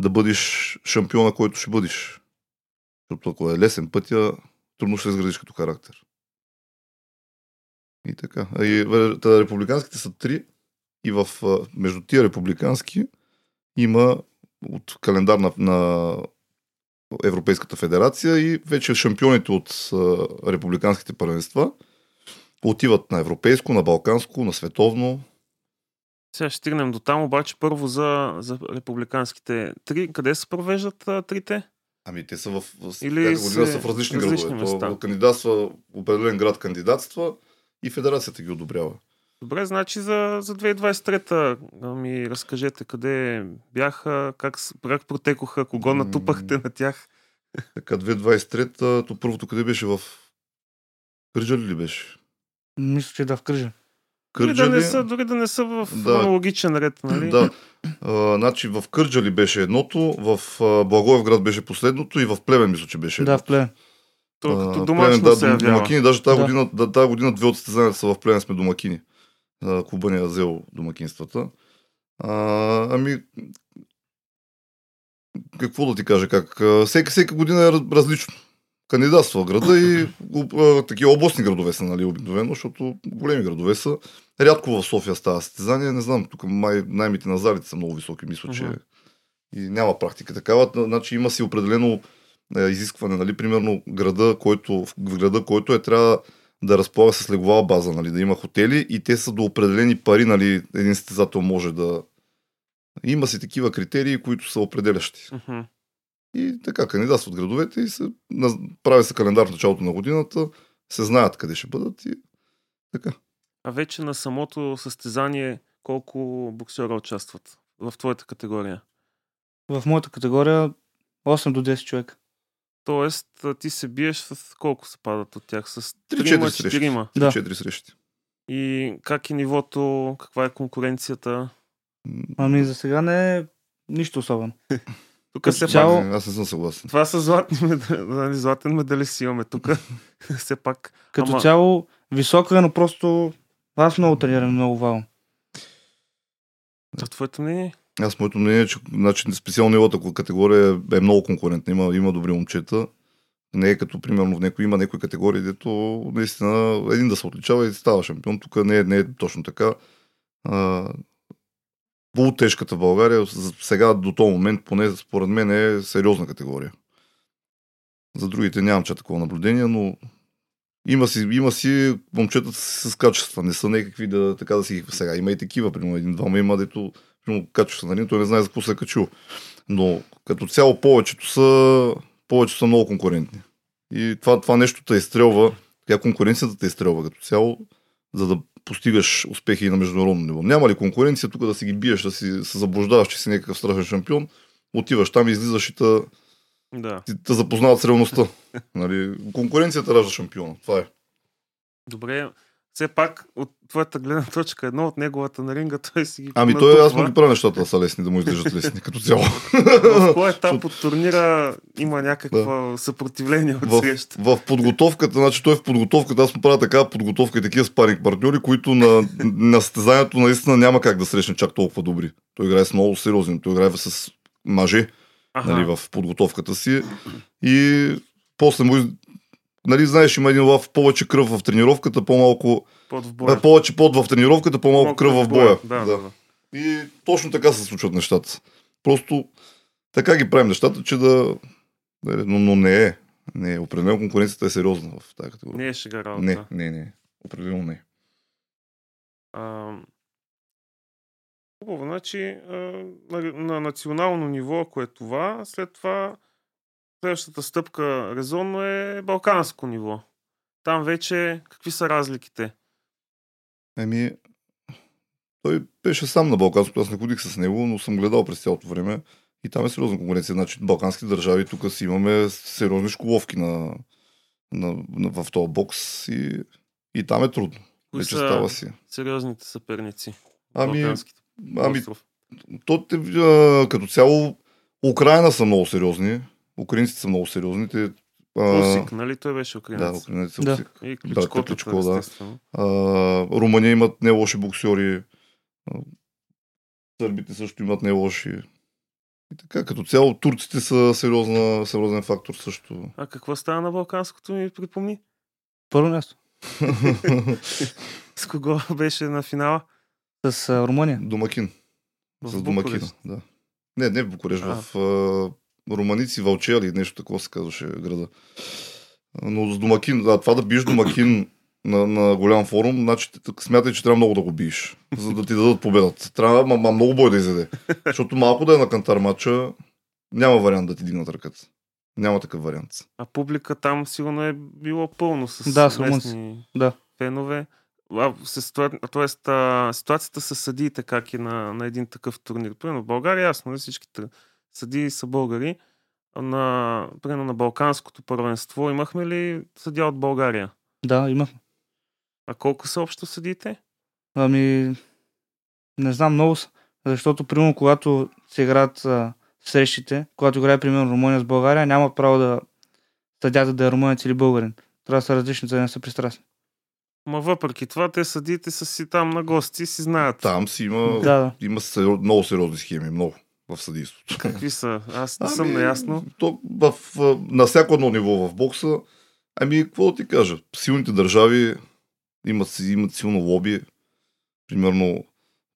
да бъдеш шампиона, който ще бъдеш. Защото ако е лесен пътя, трудно ще изградиш като характер. И така. А и та, републиканските са три и в, между тия републикански има от календар на, на Европейската федерация и вече шампионите от а, републиканските първенства отиват на европейско, на балканско, на световно. Сега ще стигнем до там, обаче първо за, за републиканските три. Къде се провеждат а, трите? Ами те са в, в, Или се- са в различни, различни градове. места. То, кандидатства, определен град кандидатства и федерацията ги одобрява. Добре, значи за, за 2023-та а, ми разкажете къде бяха, как, как протекоха, кого натупахте на тях. Така, 2023-та, то първото къде беше в Кърджали ли беше? Мисля, че да вкръжа. Дори да, не Кърджали- са, дори да не са в Да. аналогичен ред, нали? Да. А, значи в Кърджали беше едното, в Благоевград беше последното и в Плевен мисля, че беше Да, едното. в плен. То като домашно Плевен, се да, явява. домакини. Даже тази, Да. година, да, тази година две от състезанията са в Плевен сме домакини. А, Клуба ни е взел домакинствата. А, ами, какво да ти кажа, как? а, Всека, всека година е раз- различно. Кандидатства в града и а, такива областни градове са, нали, обикновено, защото големи градове са. Рядко в София става състезание, не знам, тук май, наймите на залите са много високи, мисля, че Мгм. и няма практика такава. Значи има си определено е, изискване, нали, примерно града, който, в града, който е, трябва да разполага с легова база, нали, да има хотели и те са до определени пари, нали, един състезател може да... Има си такива критерии, които са определящи. Мгм. И така, кандидатстват градовете и се, прави се календар в началото на годината, се знаят къде ще бъдат и така. А вече на самото състезание колко боксера участват в твоята категория? В моята категория 8 до 10 човека. Тоест, ти се биеш с колко се падат от тях? С Три-четири 3 срещи. 4 Да. Четири срещи. И как е нивото, каква е конкуренцията? Ами за сега не е нищо особено. Тук все цяло- пак, не, Аз не съм съгласен. това са златни медали, нали, златен медалист си имаме тук. все пак. Като Ама- цяло висока е, но просто аз много тренирам, много валам. За твоето мнение? Аз моето мнение е, че значи, специално нивата категория е, много конкурентна. Има, има добри момчета. Не е като, примерно, в някои, има някои категории, дето наистина един да се отличава и става шампион. Тук не е, не е точно така. А, полутежката в България за сега до този момент, поне според мен е сериозна категория. За другите нямам чак такова наблюдение, но има си, има си момчетата си с качества. Не са някакви да, така да си сега. Има и такива, примерно един-двама има, дето примерно, качества на един, той не знае за какво се е качил. Но като цяло повечето са, повечето са много конкурентни. И това, това нещо те изстрелва, тя конкуренцията те изстрелва като цяло, за да постигаш успехи и на международно ниво. Няма ли конкуренция тук да си ги биеш, да си се заблуждаваш, че си някакъв страшен шампион, отиваш там, излизаш и те, Да. ти, те запознават с реалността. нали? Конкуренцията ражда шампиона. Това е. Добре. Все пак, от твоята гледна точка, едно от неговата на ринга, той си ги Ами той аз му ги правя нещата да са лесни, да му излежат лесни като цяло. В кой етап от турнира има някаква съпротивление от в, среща? в подготовката, значи той в подготовката, аз му правя такава подготовка и такива спаринг партньори, които на, на състезанието наистина няма как да срещне чак толкова добри. Той играе с много сериозни, той играе с мъже Аха. нали, в подготовката си и после му, нали, знаеш, има един лав повече кръв в тренировката, по-малко, Под в боя. повече пот в тренировката, по-малко кръв в боя. Да, да, да. И точно така се случват нещата. Просто така ги правим нещата, че да... да но, но не е. Не е. Определено конкуренцията е сериозна в тази категория. Не е шега работа. Не, не, не. Определено не. А, Хубаво, значи а, на, на национално ниво, ако е това, след това следващата стъпка резонно е балканско ниво. Там вече какви са разликите? Еми, той беше сам на Балканско, аз не ходих с него, но съм гледал през цялото време и там е сериозна конкуренция. Значи, балкански държави, тук си имаме сериозни школовки на, на, на, в този бокс и, и там е трудно. Кои Вече са става си. сериозните съперници? Ами, ами остров? То, те, а, като цяло, Украина са много сериозни. Украинците са много сериозни. Те, а, Усик, нали? Той беше да, украинец. са Да. Усик. И Братя Кличкото, Кличко, да. А, Румъния имат не лоши боксери. А, Сърбите също имат не лоши. И така, като цяло, турците са сериозна, сериозен фактор също. А какво става на балканското ми припомни? Първо място. С кого беше на финала? С а, Румъния. Домакин. В с домакина, Букурещ. да. Не, не в Букурещ, А. в а, Романици, Вълче или нещо такова се казваше града. Но с домакин, да, това да биеш домакин на, на голям форум, значи смятай, че трябва много да го биеш, за да ти дадат победата. Трябва ма, ма, много бой да изяде. Защото малко да е на кантар матча, няма вариант да ти дигнат ръката. Няма такъв вариант. А публика там сигурно е било пълно с Да, местни Да. фенове. А, ситуа- тоест, а, ситуацията с съдиите как е на, на един такъв турнир. Примерно в България, ясно, нали, всички тър- съдии са българи. На, примерно на Балканското първенство имахме ли съдия от България? Да, имахме. А колко са общо съдиите? Ами, не знам, много. Защото, примерно, когато се играят а, срещите, когато играе, примерно, Румъния с България, нямат право да съдята да е румънец или българин. Трябва да са различни, за да не са пристрастни. Ма въпреки това, те съдите са си там на гости и си знаят Там си има, Да, има сериоз, много сериозни схеми, много в съдийството. какви са. Аз не Ами, съм наясно. То, в, в, на всяко едно ниво в бокса, ами, какво да ти кажа? Силните държави имат, имат силно лоби. Примерно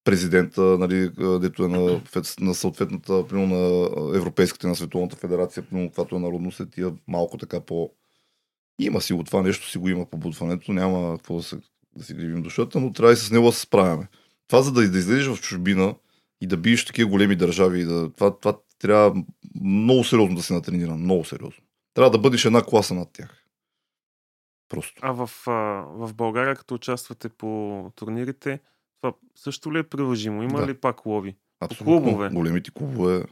президента, нали, дето е на, на съответната, примерно на Европейската и на Световната федерация, примерно, каквато е народност, е тия малко така по... Има си го това нещо, си го има по будването, няма какво да, се, да си гривим душата, но трябва и с него да се справяме. Това за да, да излезеш в чужбина и да биеш такива големи държави, да, това, това трябва много сериозно да се натренира, много сериозно. Трябва да бъдеш една класа над тях. Просто. А в, а, в България, като участвате по турнирите, това също ли е приложимо? Има Да. ли пак лоби? Абсолютно. клубове. Големите клубове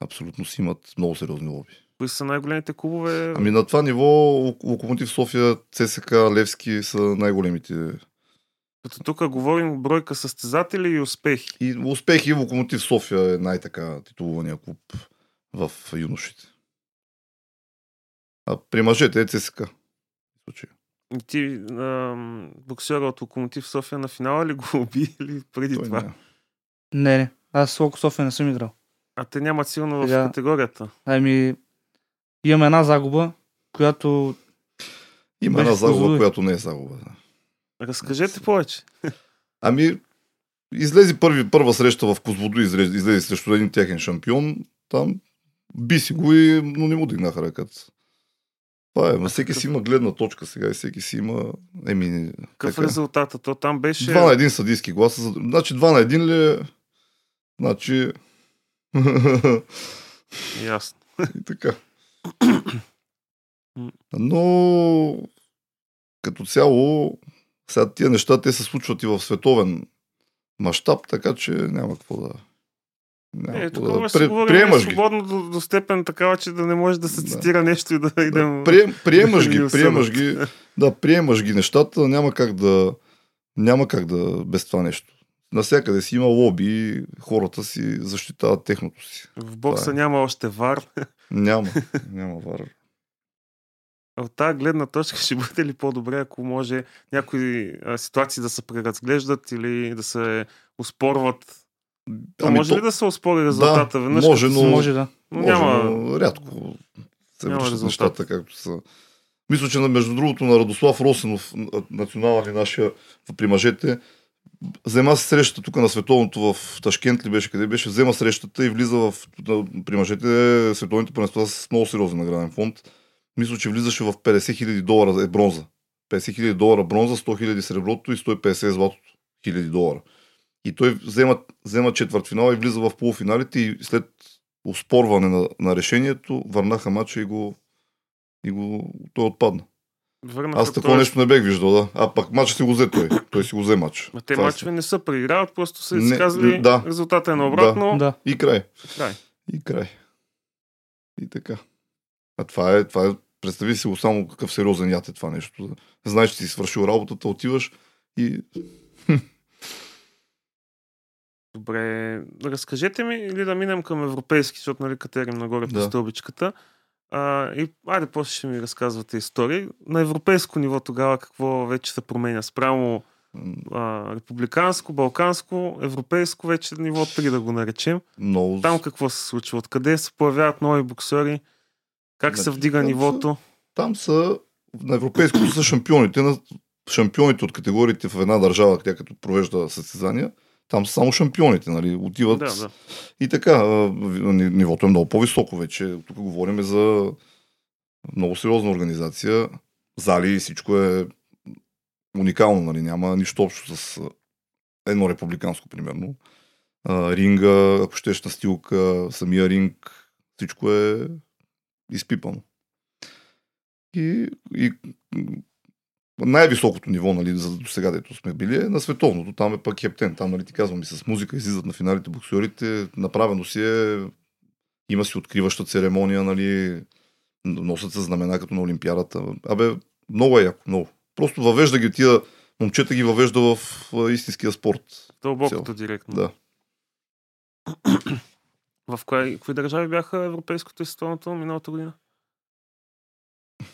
абсолютно си имат много сериозни лоби. Кои са най-големите клубове? Ами на това ниво Лок- Локомотив София, ЦСК, Левски са най-големите. Като тук говорим бройка състезатели и успехи. И успехи Локомотив София е най-така титулувания клуб в юношите. А при мъжете е ЦСК. И ти ам, боксера от Локомотив София на финала ли го уби или преди Той това? не. Не, не. Аз с Локо София не съм играл. А те нямат силно в Сега- категорията. Ами, имаме една загуба, която Има една загуба, Козлодуй. която не е загуба. Разкажете повече. Ами, излезе първи, първа среща в Козлодуй, излезе, излезе срещу един техен шампион. Там би си го, и, но не му дигнаха ръката. Това е, ма всеки си има гледна точка сега и всеки си има... Еми, Какъв така. резултата? То там беше... Два на един съдийски глас. за- Значи два на един ли е? Значи... Ясно. и така. Но като цяло сега тия неща те се случват и в световен мащаб, така че няма какво да... Няма Е, тук да... да говорим приемаш ги. свободно до, до, степен такава, че да не може да се Да. цитира нещо и да идем... Да, прием, приемаш ги, приемаш ги, да, приемаш ги нещата, няма как да, няма как да без това нещо. Навсякъде си има лоби, хората си защитават техното си. В бокса Това е. няма още вар. Няма, няма вар. От тази гледна точка ще бъде ли по-добре, ако може някои а, ситуации да се преразглеждат или да се успорват? То Ами може то- ли да се успори резултата Да, веднъж? може, но- може да. но Може, няма... но рядко се няма връщат резултат. нещата както са. Мисля, че на- между другото на Радослав Росенов, национален и нашия при мъжете, взема срещата тук на световното в Ташкент ли беше, къде беше, взема срещата и влиза в, при мъжете световните първенства с много сериозен награден фонд. Мисля, че влизаше в 50 хиляди долара е бронза. 50 хиляди долара бронза, 100 хиляди среброто и 150 златото хиляди долара. И той взема, взема четвъртфинала и влиза в полуфиналите и след оспорване на, на решението върнаха матча и го, и го той отпадна. Върнаха Аз такова този- нещо не бех виждал, да. А пак матча си го взе той. Той си го взе матч. Ма те Това е мачове не са преиграват, просто са Не, си казали да. резултата е наобратно. Да. И край. Край. И край. И така. А това е, това е, представи си го само какъв сериозен яд е това нещо. Знаеш, че си свършил работата, отиваш и Добре, разкажете ми или да минем към европейски, защото нали катерим нагоре по Да. стълбичката. А, и айде, после ще ми разказвате истории. На европейско ниво тогава какво вече се променя? Спрямо а, републиканско, балканско, европейско вече ниво 3 да го наречем. много... Там какво се случва? Откъде се появяват нови боксери? Как се вдига там са- нивото? Там са, на европейското са шампионите, на шампионите от категориите в една държава, тя като провежда състезания, там са само шампионите, нали, отиват Да, да. и така, нивото е много по-високо вече, тук говорим за много сериозна организация, зали и всичко е уникално, нали, няма нищо общо с едно републиканско, примерно. А, ринга, ако щеш настилка, самия ринг, всичко е изпипано. И, и най-високото ниво, нали, за до сега, дето сме били, е на световното. Там е пък хептен. Там, нали, ти казвам, и с музика излизат на финалите боксерите. Направено си е, има си откриваща церемония, нали, носят се знамена като на Олимпиадата. Абе, много е яко, много. Просто въвежда ги тия, момчета ги въвежда в истинския спорт. Дълбокото директно. Да. В кои, кои държави бяха европейското и световното миналата година?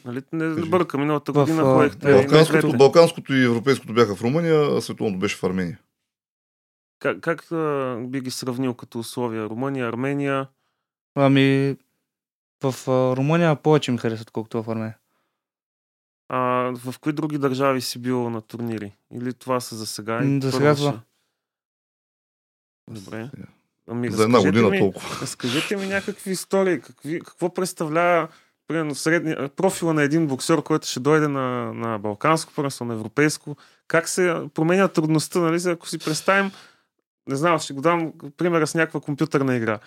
Нали? Не бърка, миналата година поехте. е, и Балканското. Балканското и европейското бяха в Румъния, а световното беше в Армения. Как, как би ги сравнил като условия? Румъния, Армения? Ами, в Румъния повече ми харесват, колкото в Армения. А, в кои други държави си бил на турнири? Или това са за сега? за сега това. Добре. Ами, За една година ми, толкова. Разкажете ми някакви истории. Какви, какво представлява примерно, средни, профила на един боксер, който ще дойде на, на балканско първенство, на европейско? Как се променя трудността, нали? За- Ако си представим, не знам, ще го дам примера с някаква компютърна игра.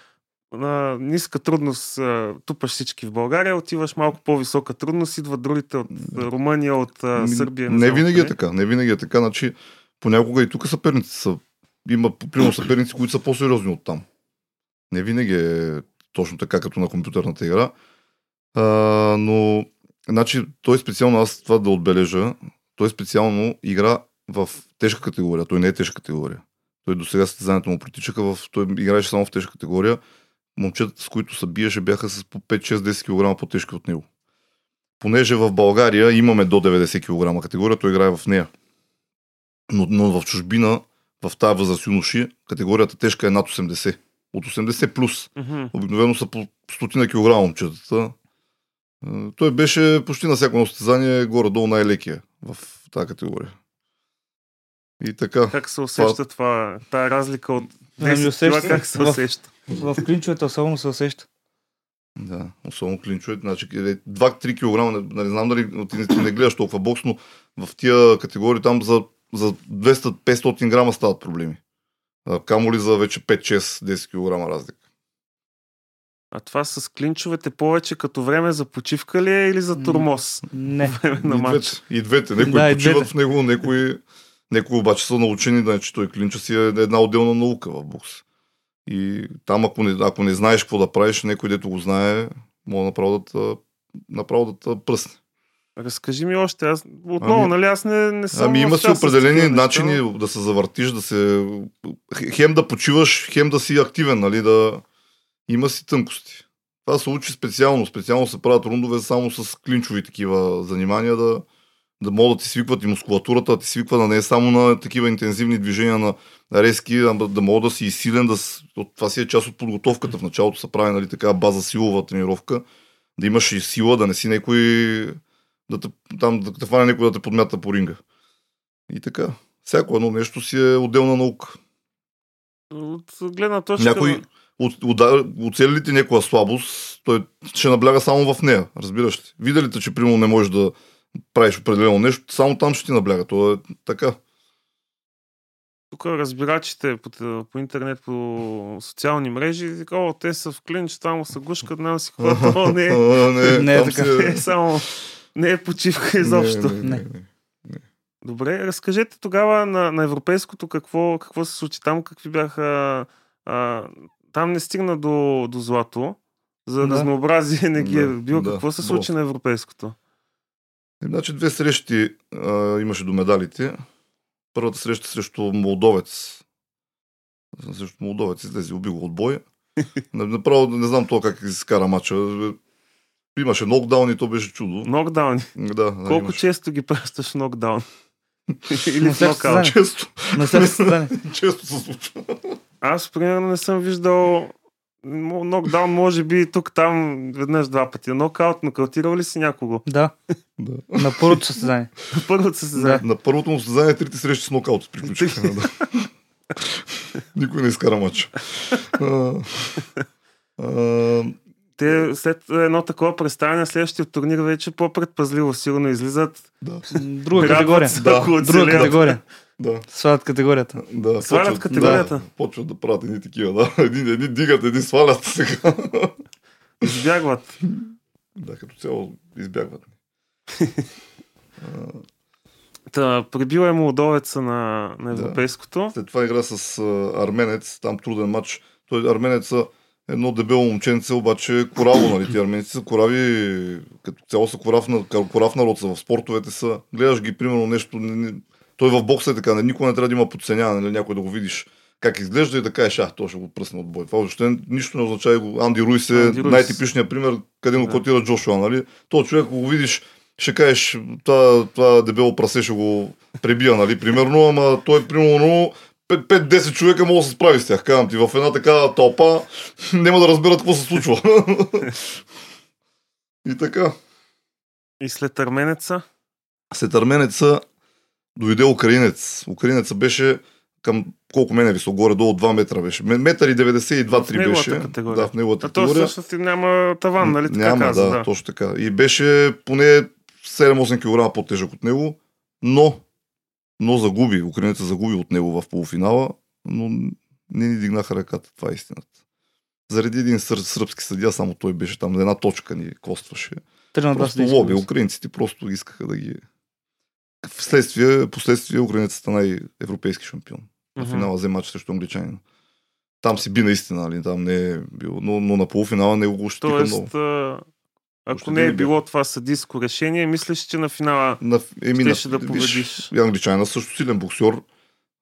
На ниска трудност тупаш всички в България, отиваш малко по-висока трудност, идват другите от Румъния, от Сърбия. Не знам винаги е така. Не винаги е така. Значи, понякога и тук съперници са. Има, примерно, съперници, които са по-сериозни от там. Не винаги е точно така, като на компютърната игра. А, но, значи, той специално, аз това да отбележа, той специално игра в тежка категория. Той не е тежка категория. Той до сега състезанието му протичаха в... Той играеше само в тежка категория. Момчетата, с които се биеше, бяха с по 5-6-10 кг по-тежки от него. Понеже в България имаме до 90 кг категория, той играе в нея. Но, но в чужбина, в тази възраст юноши, категорията тежка е над 80. От 80 плюс. Обикновено са по стотина килограма момчетата. Е, Той беше почти на всяко състезание горе-долу най-лекия в тази категория. И така. Как се усеща това, тая разлика от Ами, 10 кила, усеща как се в- усеща? В клинчовете особено се усеща. Да, особено клинчовете. Значи, 2-3 кг, не, не знам дали ти не, не гледаш толкова бокс, но в тия категории там за, за 200-500 грама стават проблеми. Камо ли за вече 5-6-10 кг разлика. А това с клинчовете повече като време за почивка ли е или за турмоз? Не. Време на и, матч. двете, и двете. Некои Да, почиват двете. в него, некои, некои обаче са научени, да, че той клинча си е една отделна наука в бокс. И там, ако не, ако не знаеш какво да правиш, някой дето го знае, може направо да направо да пръсне. Разкажи ми още. Аз, отново, Ами- нали, аз не, не съм Ами има си определени неща, начини да се завъртиш, да се... Хем да почиваш, хем да си активен, нали, да... Има си тънкости. Това се учи специално. Специално се правят рундове само с клинчови такива занимания, да, да могат да ти свикват и мускулатурата, да ти свиква да не е само на такива интензивни движения на резки, а да мога да си и силен. Да, това си е част от подготовката. В началото се прави нали, така база силова тренировка. Да имаш и сила, да не си някой да те, там, да те фане някой да те подмята по ринга. И така. Всяко едно нещо си е отделна наука. От гледна точка... Някой оцели ли ти някоя слабост, той ще набляга само в нея. Разбираш ли? Видя ли те, че примерно не можеш да правиш определено нещо, само там ще ти набляга. То е така. Тук разбирачите по, по интернет, по социални мрежи, така, о, те са в клинч, там са гушкат, нам си хората, о, не, А, не, Не е така. си не е само, не е почивка изобщо. Не, не, не, не. Добре, разкажете тогава на, на европейското какво, какво се случи там, какви бяха... А, там не стигна до, до злато, за Да. разнообразие не ги е Да, бил. да, какво се случи на европейското? Е, Значи две срещи а, имаше до медалите. Първата среща срещу Молдовец. Срещу Молдовец излезе, уби го от боя. Не- Направо не знам то как се кара мача. Имаше нокдаун и то беше чудо. Нокдауни. Да, да, Колко имаше. често ги пращаш нокдаун? Или На в нокаут? Често, често се случва. Аз, примерно, не съм виждал нокдаун, може би тук, там, веднъж, два пъти. Нокаут, нокаутирал ли си някого? Да, Да. на първото състезание. Първото се състезание. На първото му състезание трите срещи с нокаут приключиха. да. Никой не изкара. А, а, Те след едно такова представяне, следващия турнир вече по-предпазливо сигурно излизат. да, Друга категория. Да, Друга категория. да. Свалят категорията. Да, Свалят почват- категорията? Да, почват да правят едни такива, да. Едни, едни дигат, едни свалят сега. Избягват. да, като цяло избягват. Та, прибил е молдовеца на, на европейското. След това игра с а, арменец, там труден матч. Той арменеца едно дебело момченце, обаче кораво, нали? Ти арменци са корави, като цяло са корав, на, корав народ са в спортовете са. Гледаш ги, примерно, нещо. Не, той в бокса е така, не, никога не трябва да има подценяване, нали? някой да го видиш как изглежда и да кажеш, а, то ще го пръсне от бой. Това въобще нищо не означава. го- Анди Руис е Анди Руис. най-типичният пример, къде му Да. котира Джошуа, нали? То човек, ако го видиш, ще кажеш, това, това дебело прасе ще го пребия, нали? Примерно, ама той примерно 5-10 човека могат да се справи с тях. Казвам ти, в една такава тълпа няма да разберат какво се случва. и така. И след арменеца, След арменеца дойде украинец. Украинеца беше към колко мен е висок, горе-долу 2 метра беше. Ме- Метър и 92 В 3 неговата беше. категория. Да, в неговата а то категория. всъщност и няма таван, нали така Няма, каза, да, да. точно така. И беше поне 7-8 кг по-тежък от него, но, но загуби. Украинеца загуби от него в полуфинала, но не ни дигнаха ръката. Това е истината. Заради един сръбски съдия, само той беше там, една точка ни костваше. Три на два Просто лоби. Украинците просто искаха да ги... Вследствие, последствие Украинецът стана и европейски шампион. На Мгм. финала взе матч срещу англичанина. Там си би наистина, нали? Там не е бил. Но, но на полуфинала не го много. Тоест, а, ако не е било това съдийско решение, мислиш, че на финала На, еми, на, щеше да виж, победиш. и англичанина също силен боксер,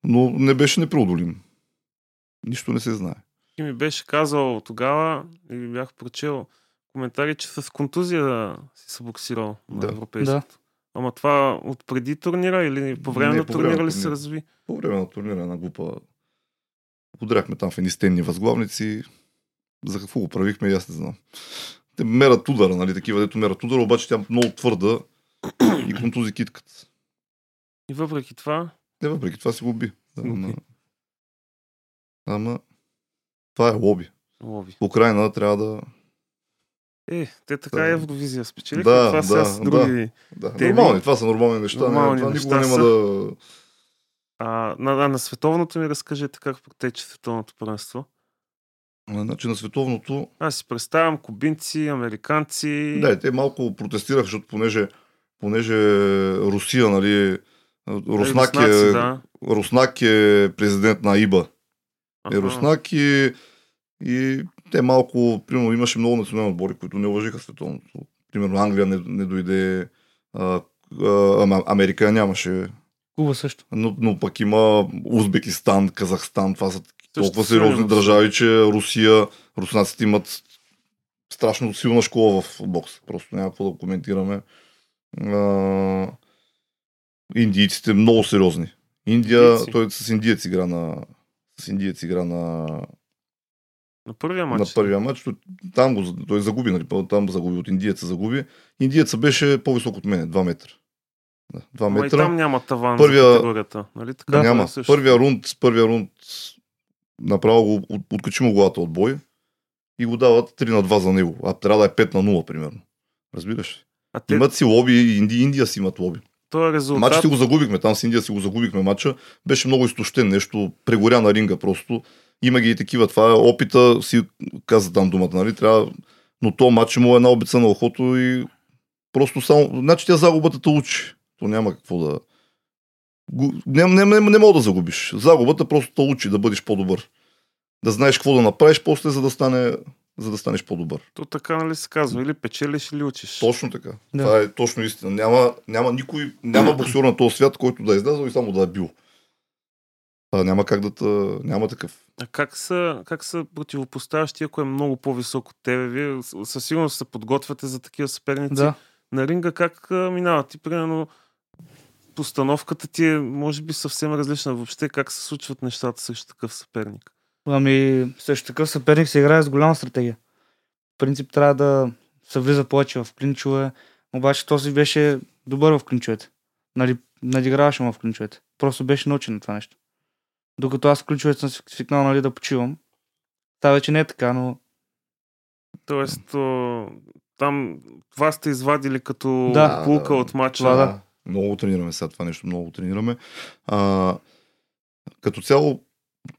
но не беше непреодолим. Нищо не се знае. Ти ми беше казал тогава, и бях прочел коментари, че с контузия си се боксирал на Да. европейското. Ама това от преди турнира или по време Не, на по време турнира на ли се разви? По време на турнира една глупа удряхме там в едни стенни възглавници. За какво го правихме, и аз не знам. Те мерят удара, нали, такива, дето мерят удара, обаче тя много твърда и контузи китката. И въпреки това, Не, въпреки това си го би. Да, ама... ама това е лоби. лови. В Украина трябва да... Е, те така Да. Евровизия спечелиха. Да, това да, с други... да Те нормални, ви- това са нормални неща. Нормални това неща никога няма са. да... А, на, а, на световното ми разкажете как протече световното първенство. Значи на световното Аз си представям кубинци, американци. Да, те малко протестираха, защото понеже, понеже Русия, нали, Руснак руснаци, е, да. Руснак е президент на ИБА. Е. Руснак и, и те малко, примерно, имаше много национални отбори, които не уважиха световното. Примерно Англия не, не дойде, а, а, Америка нямаше, Куба също. но, но пък има Узбекистан, Казахстан, това са толкова сериозни държави, че Русия, руснаците имат страшно силна школа в бокс. Просто няма какво да коментираме. А, индийците много сериозни. Индия, Индийци. той с индиец игра на с индиец игра на, На първия на матч. първия матч. Там го, той загуби, нали, там загуби от индиеца загуби. Индиеца беше по-висок от мен, 2 метра. Да, 2 Ама и метра. там няма таван Първия- за категорията. Нали? Така, Да. това е Няма. също. Първия рунд, първия рунд направо го от, откачи му главата от бой и го дават 3 на 2 за него. А трябва да е 5 на 0, примерно. Разбираш? ли? А те, Имат си лоби, Инди, Индия си имат лоби. този резултат... Матча си го загубихме, там с Индия си го загубихме матча. Беше много изтощен, нещо прегоря на ринга просто. Има ги и такива. Това е опита, си каза там думата, нали? Трябва... Но то матч му е една обица на ухото и просто само... Значи тя загубата те учи. То няма какво да... Не, не, не, не мога да загубиш. Загубата просто те учи да бъдеш по-добър. Да знаеш какво да направиш после, за да, стане, за да станеш по-добър. То така нали се казва, или печелиш, или учиш. Точно така. Да. Това е точно истина. Няма, няма никой, няма боксер на този свят, който да е излязъл и само да е бил. А, няма как да та, няма такъв. А как са, как са противопоставяш ти, ако е много по-висок от тебе? Вие със сигурност се подготвяте за такива съперници. Да. На ринга как а, минава? Ти, примерно, постановката ти е, може би, съвсем различна. Въобще как се случват нещата срещу такъв съперник? Ами, също такъв съперник се играе с голяма стратегия. В принцип трябва да се влиза повече в клинчове, обаче този беше добър в клинчовете. Нали, надиграваше му в клинчовете. Просто беше научен на това нещо. Докато аз в клинчовете съм свикнал нали, да почивам. Та вече не е така, но Тоест, там това сте извадили като Да. полука Да, от матча. това да. Много го тренираме сега това нещо, много го тренираме. А, като цяло,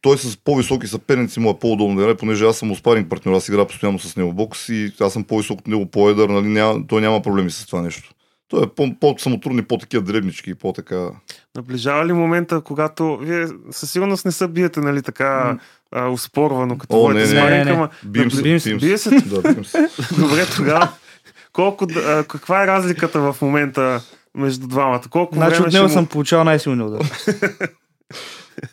той с по-високи съперници му е по-удобно да играе, понеже аз съм му спаринг партньор, аз играя постоянно с него бокс и аз съм по-висок от него, по-едър, нали, няма, той няма проблеми с това нещо. Той е по- по-самотрудни, по-такива дребнички, по-така... Наближава ли момента, когато вие със сигурност не се биете, нали, така а, успорвано, като О, не, не, не, не. ама Бием се, Бием се, бие се. Да, бием се. Добре, тогава. Колко, а, каква е разликата в момента между двамата? Колко значи време от него ще съм му... получавал най-силни удари.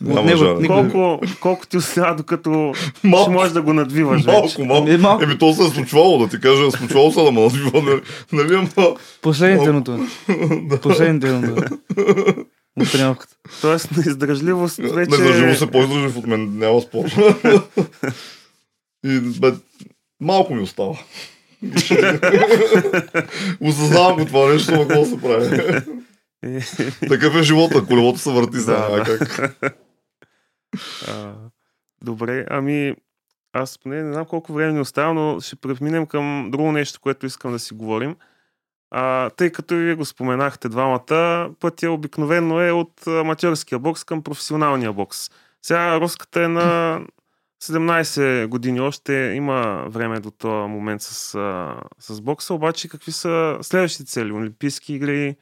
Няма него. Колко, колко ти остава, докато ще Малко, можеш да го надвиваш вече? малко, малко. Е, малко. Еми, то се е случвало, да ти кажа, случвало се да ме надвива, нали, нали, ама... Последните Малко. Последните на От тренировката. Тоест на издържливост вече... Не държиво се по-издържив от мен, няма спор. И, бе, малко ми остава. Осъзнавам го това нещо, но какво се прави? Такъв е живота, колелото се върти сега, Да, как. а, добре, ами аз поне не знам колко време ни остава, но ще преминем към друго нещо, което искам да си говорим. А, тъй като вие го споменахте двамата, пътя обикновено е от аматьорския бокс към професионалния бокс. Сега руската е на 17 години, още има време до този момент с, а, с бокса, обаче какви са следващите цели? Олимпийски игри?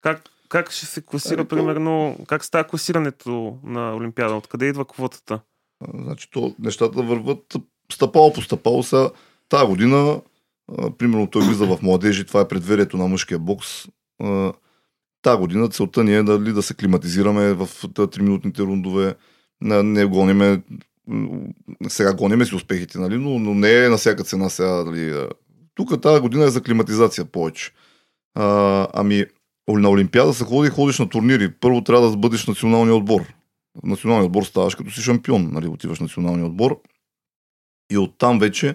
Как, как ще се класира, Ами, то- примерно, как става класирането на Олимпиада? Откъде идва квотата? А, Значи, то, нещата върват стъпало по стъпало. Сега, тази година, а, примерно той влиза в младежи, това е предверието на мъжкия бокс. А, тази година целта ни е дали да се климатизираме в 3-минутните рундове, не гониме, м, сега гониме си успехите, нали? но, но не е на всяка цена сега. Нали? Тук тази година е за климатизация повече. А, ами, на Олимпиада се ходи ходиш на турнири. Първо трябва да бъдеш националния отбор. Националния отбор ставаш като си шампион, нали, отиваш националния отбор. И оттам вече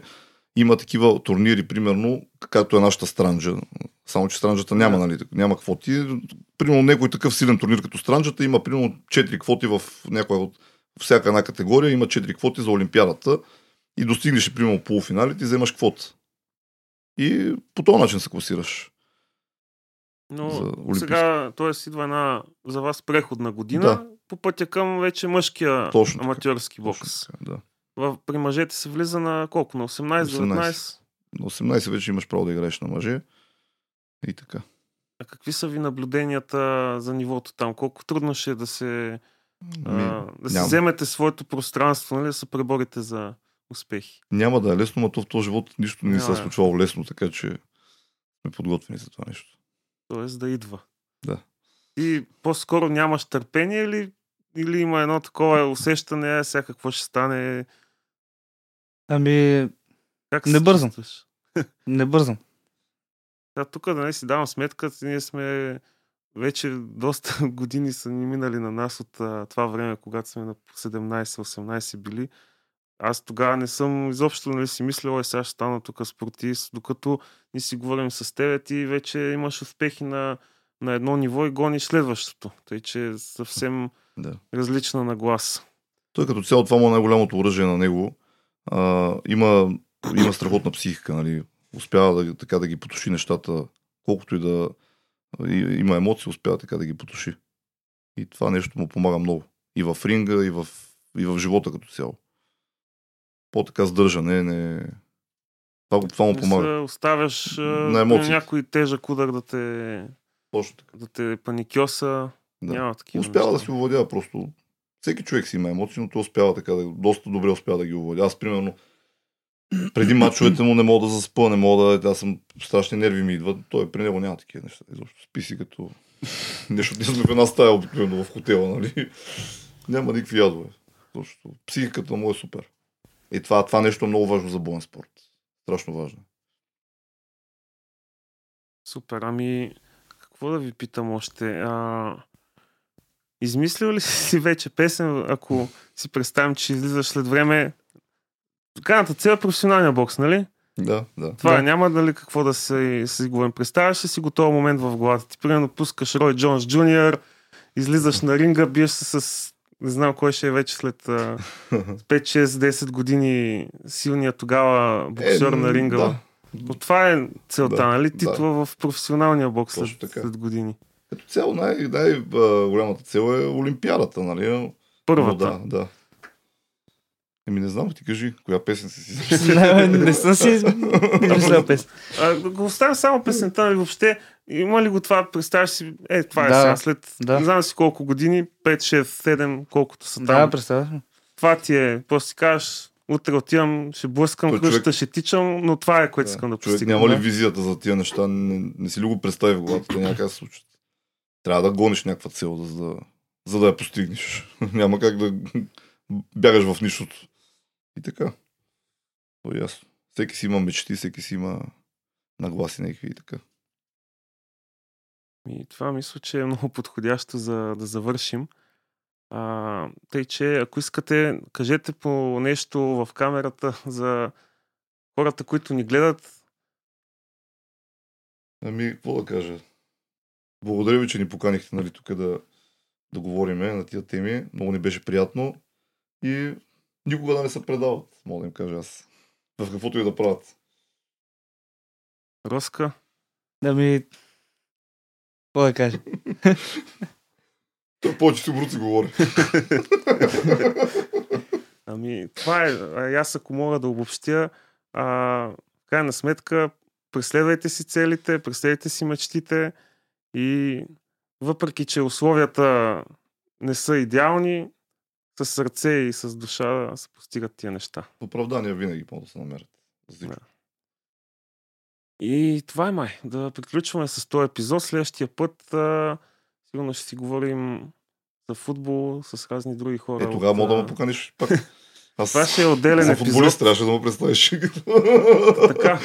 има такива турнири, примерно, както е нашата странджа. Само, че странджата няма, нали, няма квоти. Примерно, някой такъв силен турнир като странджата има, примерно, 4 квоти в някоя от всяка една категория, има 4 квоти за Олимпиадата и достигнеш, примерно, полуфиналите и вземаш квота. И по този начин се класираш. Но За сега, т.е. идва една за вас преходна година Да. по пътя към вече мъжкия Точно така. аматьорски бокс. Точно така, да. В, при мъжете се влиза на колко? На 18, 19? На 18 вече имаш право да играеш на мъже. И така. А какви са ви наблюденията за нивото там? Колко трудно ще е да се, а, Ами, да си няма. вземете своето пространство, нали, да се преборите за успехи? Няма да е лесно, но то в този живот нищо не ни се е случвало лесно, така че сме подготвени за това нещо. Тоест да идва. Да. И по-скоро нямаш търпение или, или има едно такова усещане, е, сега какво ще стане? Ами, Как Не бързам. чувстваш? не бързам. Да, тук да не си давам сметка, ние сме вече доста години са ни минали на нас от а, това време, когато сме на 17-18 били. Аз тогава не съм изобщо нали, си мислил, е сега ще стана тук спортист, докато ни си говорим с теб, ти вече имаш успехи на, на едно ниво и гониш следващото. Тъй, че е съвсем Да. различна нагласа. Той като цяло това му е най-голямото оръжие на него. А, има, има страхотна психика, нали? Успява да, така да ги потуши нещата, колкото и да има емоции, успява така да ги потуши. И това нещо му помага много. И в ринга, и в, и в живота като цяло. По-така сдържане, не... Това, това му Не помага. се оставяш На някой тежък удар да те, Точно така. да те паникьоса. Да. Няма такива Успява да си овладява просто. Всеки човек си има емоции, но той успява така, да, доста добре успява да ги овладява. Аз, примерно, преди мачовете му не мога да заспа, не мога да... Аз съм страшни нерви ми идват. Той при него няма такива неща. Изобщо спи си като... Нещо, ние сме в една стая обикновено в хотела, нали? Няма никакви ядове. Защото психиката му е супер. И това, това нещо е много важно за боен спорт. Страшно важно. Супер, ами какво да ви питам още? А, измислил ли си вече песен, ако си представим, че излизаш след време? Крайната цел е професионалния бокс, нали? Да, да. Това Да. е, няма дали какво да се си говорим. Представяш ли си го този момент в главата ти? Примерно пускаш Рой Джонс Джуниор, излизаш на ринга, биеш се с не знам кой ще е вече след а, 5-6-10 години силният тогава боксер на ринга. Е, Да, Но това е целта, Да, нали? да. Титла в професионалния бокс след, така. след години. Като цяло най- най-голямата цел е Олимпиадата, нали? Първата. Но да, да. Еми не знам, ти кажи, коя песен си си не, не съм си измислял песен. А, да го оставя само песента, нали? Въобще, има ли го това, представяш си, е, това е Да, сега, след, да. не знам си колко години, 5, 6, 7, колкото са Да, там. представяш. ли? Това ти е, после си кажеш, утре отивам, ще блъскам Той къщата, човек- ще тичам, но това е, което Да. искам да Човек постигна. няма ли да. визията за тия неща? Не, не си ли го представи в главата? Те няма как да се случат. Трябва да гониш някаква цел, за да, за да я постигнеш. Няма как да бягаш в нищото. И така. То е ясно. Всеки си има мечти, всеки си има нагласи някакви и така. И това мисля, че е много подходящо за да завършим. А, тъй, че ако искате, кажете по нещо в камерата за хората, които ни гледат. Ами, какво да кажа? Благодаря ви, че ни поканихте нали, тук да, да говориме на тия теми. Много ни беше приятно. И никога да не се предават, мога да им кажа аз. В каквото и да правят. Роска? Ами, какво да кажа? Той повечето бруци говори. Ами, това е. Аз ако мога да обобщя, а, в крайна сметка, преследвайте си целите, преследвайте си мечтите и въпреки, че условията не са идеални, с сърце и с душа се постигат тия неща. Оправдания винаги могат да се намерят. Да. И това е май. Да приключваме с този епизод. Следващия път а, сигурно ще си говорим за футбол с разни други хора. Е, тогава от, мога да ме поканиш пак. Аз Това ще е отделен за епизод. футболист трябваше да му представиш. Така.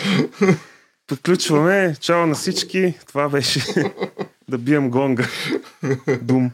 Приключваме. Чао на всички. Това беше да бием гонга. Дум.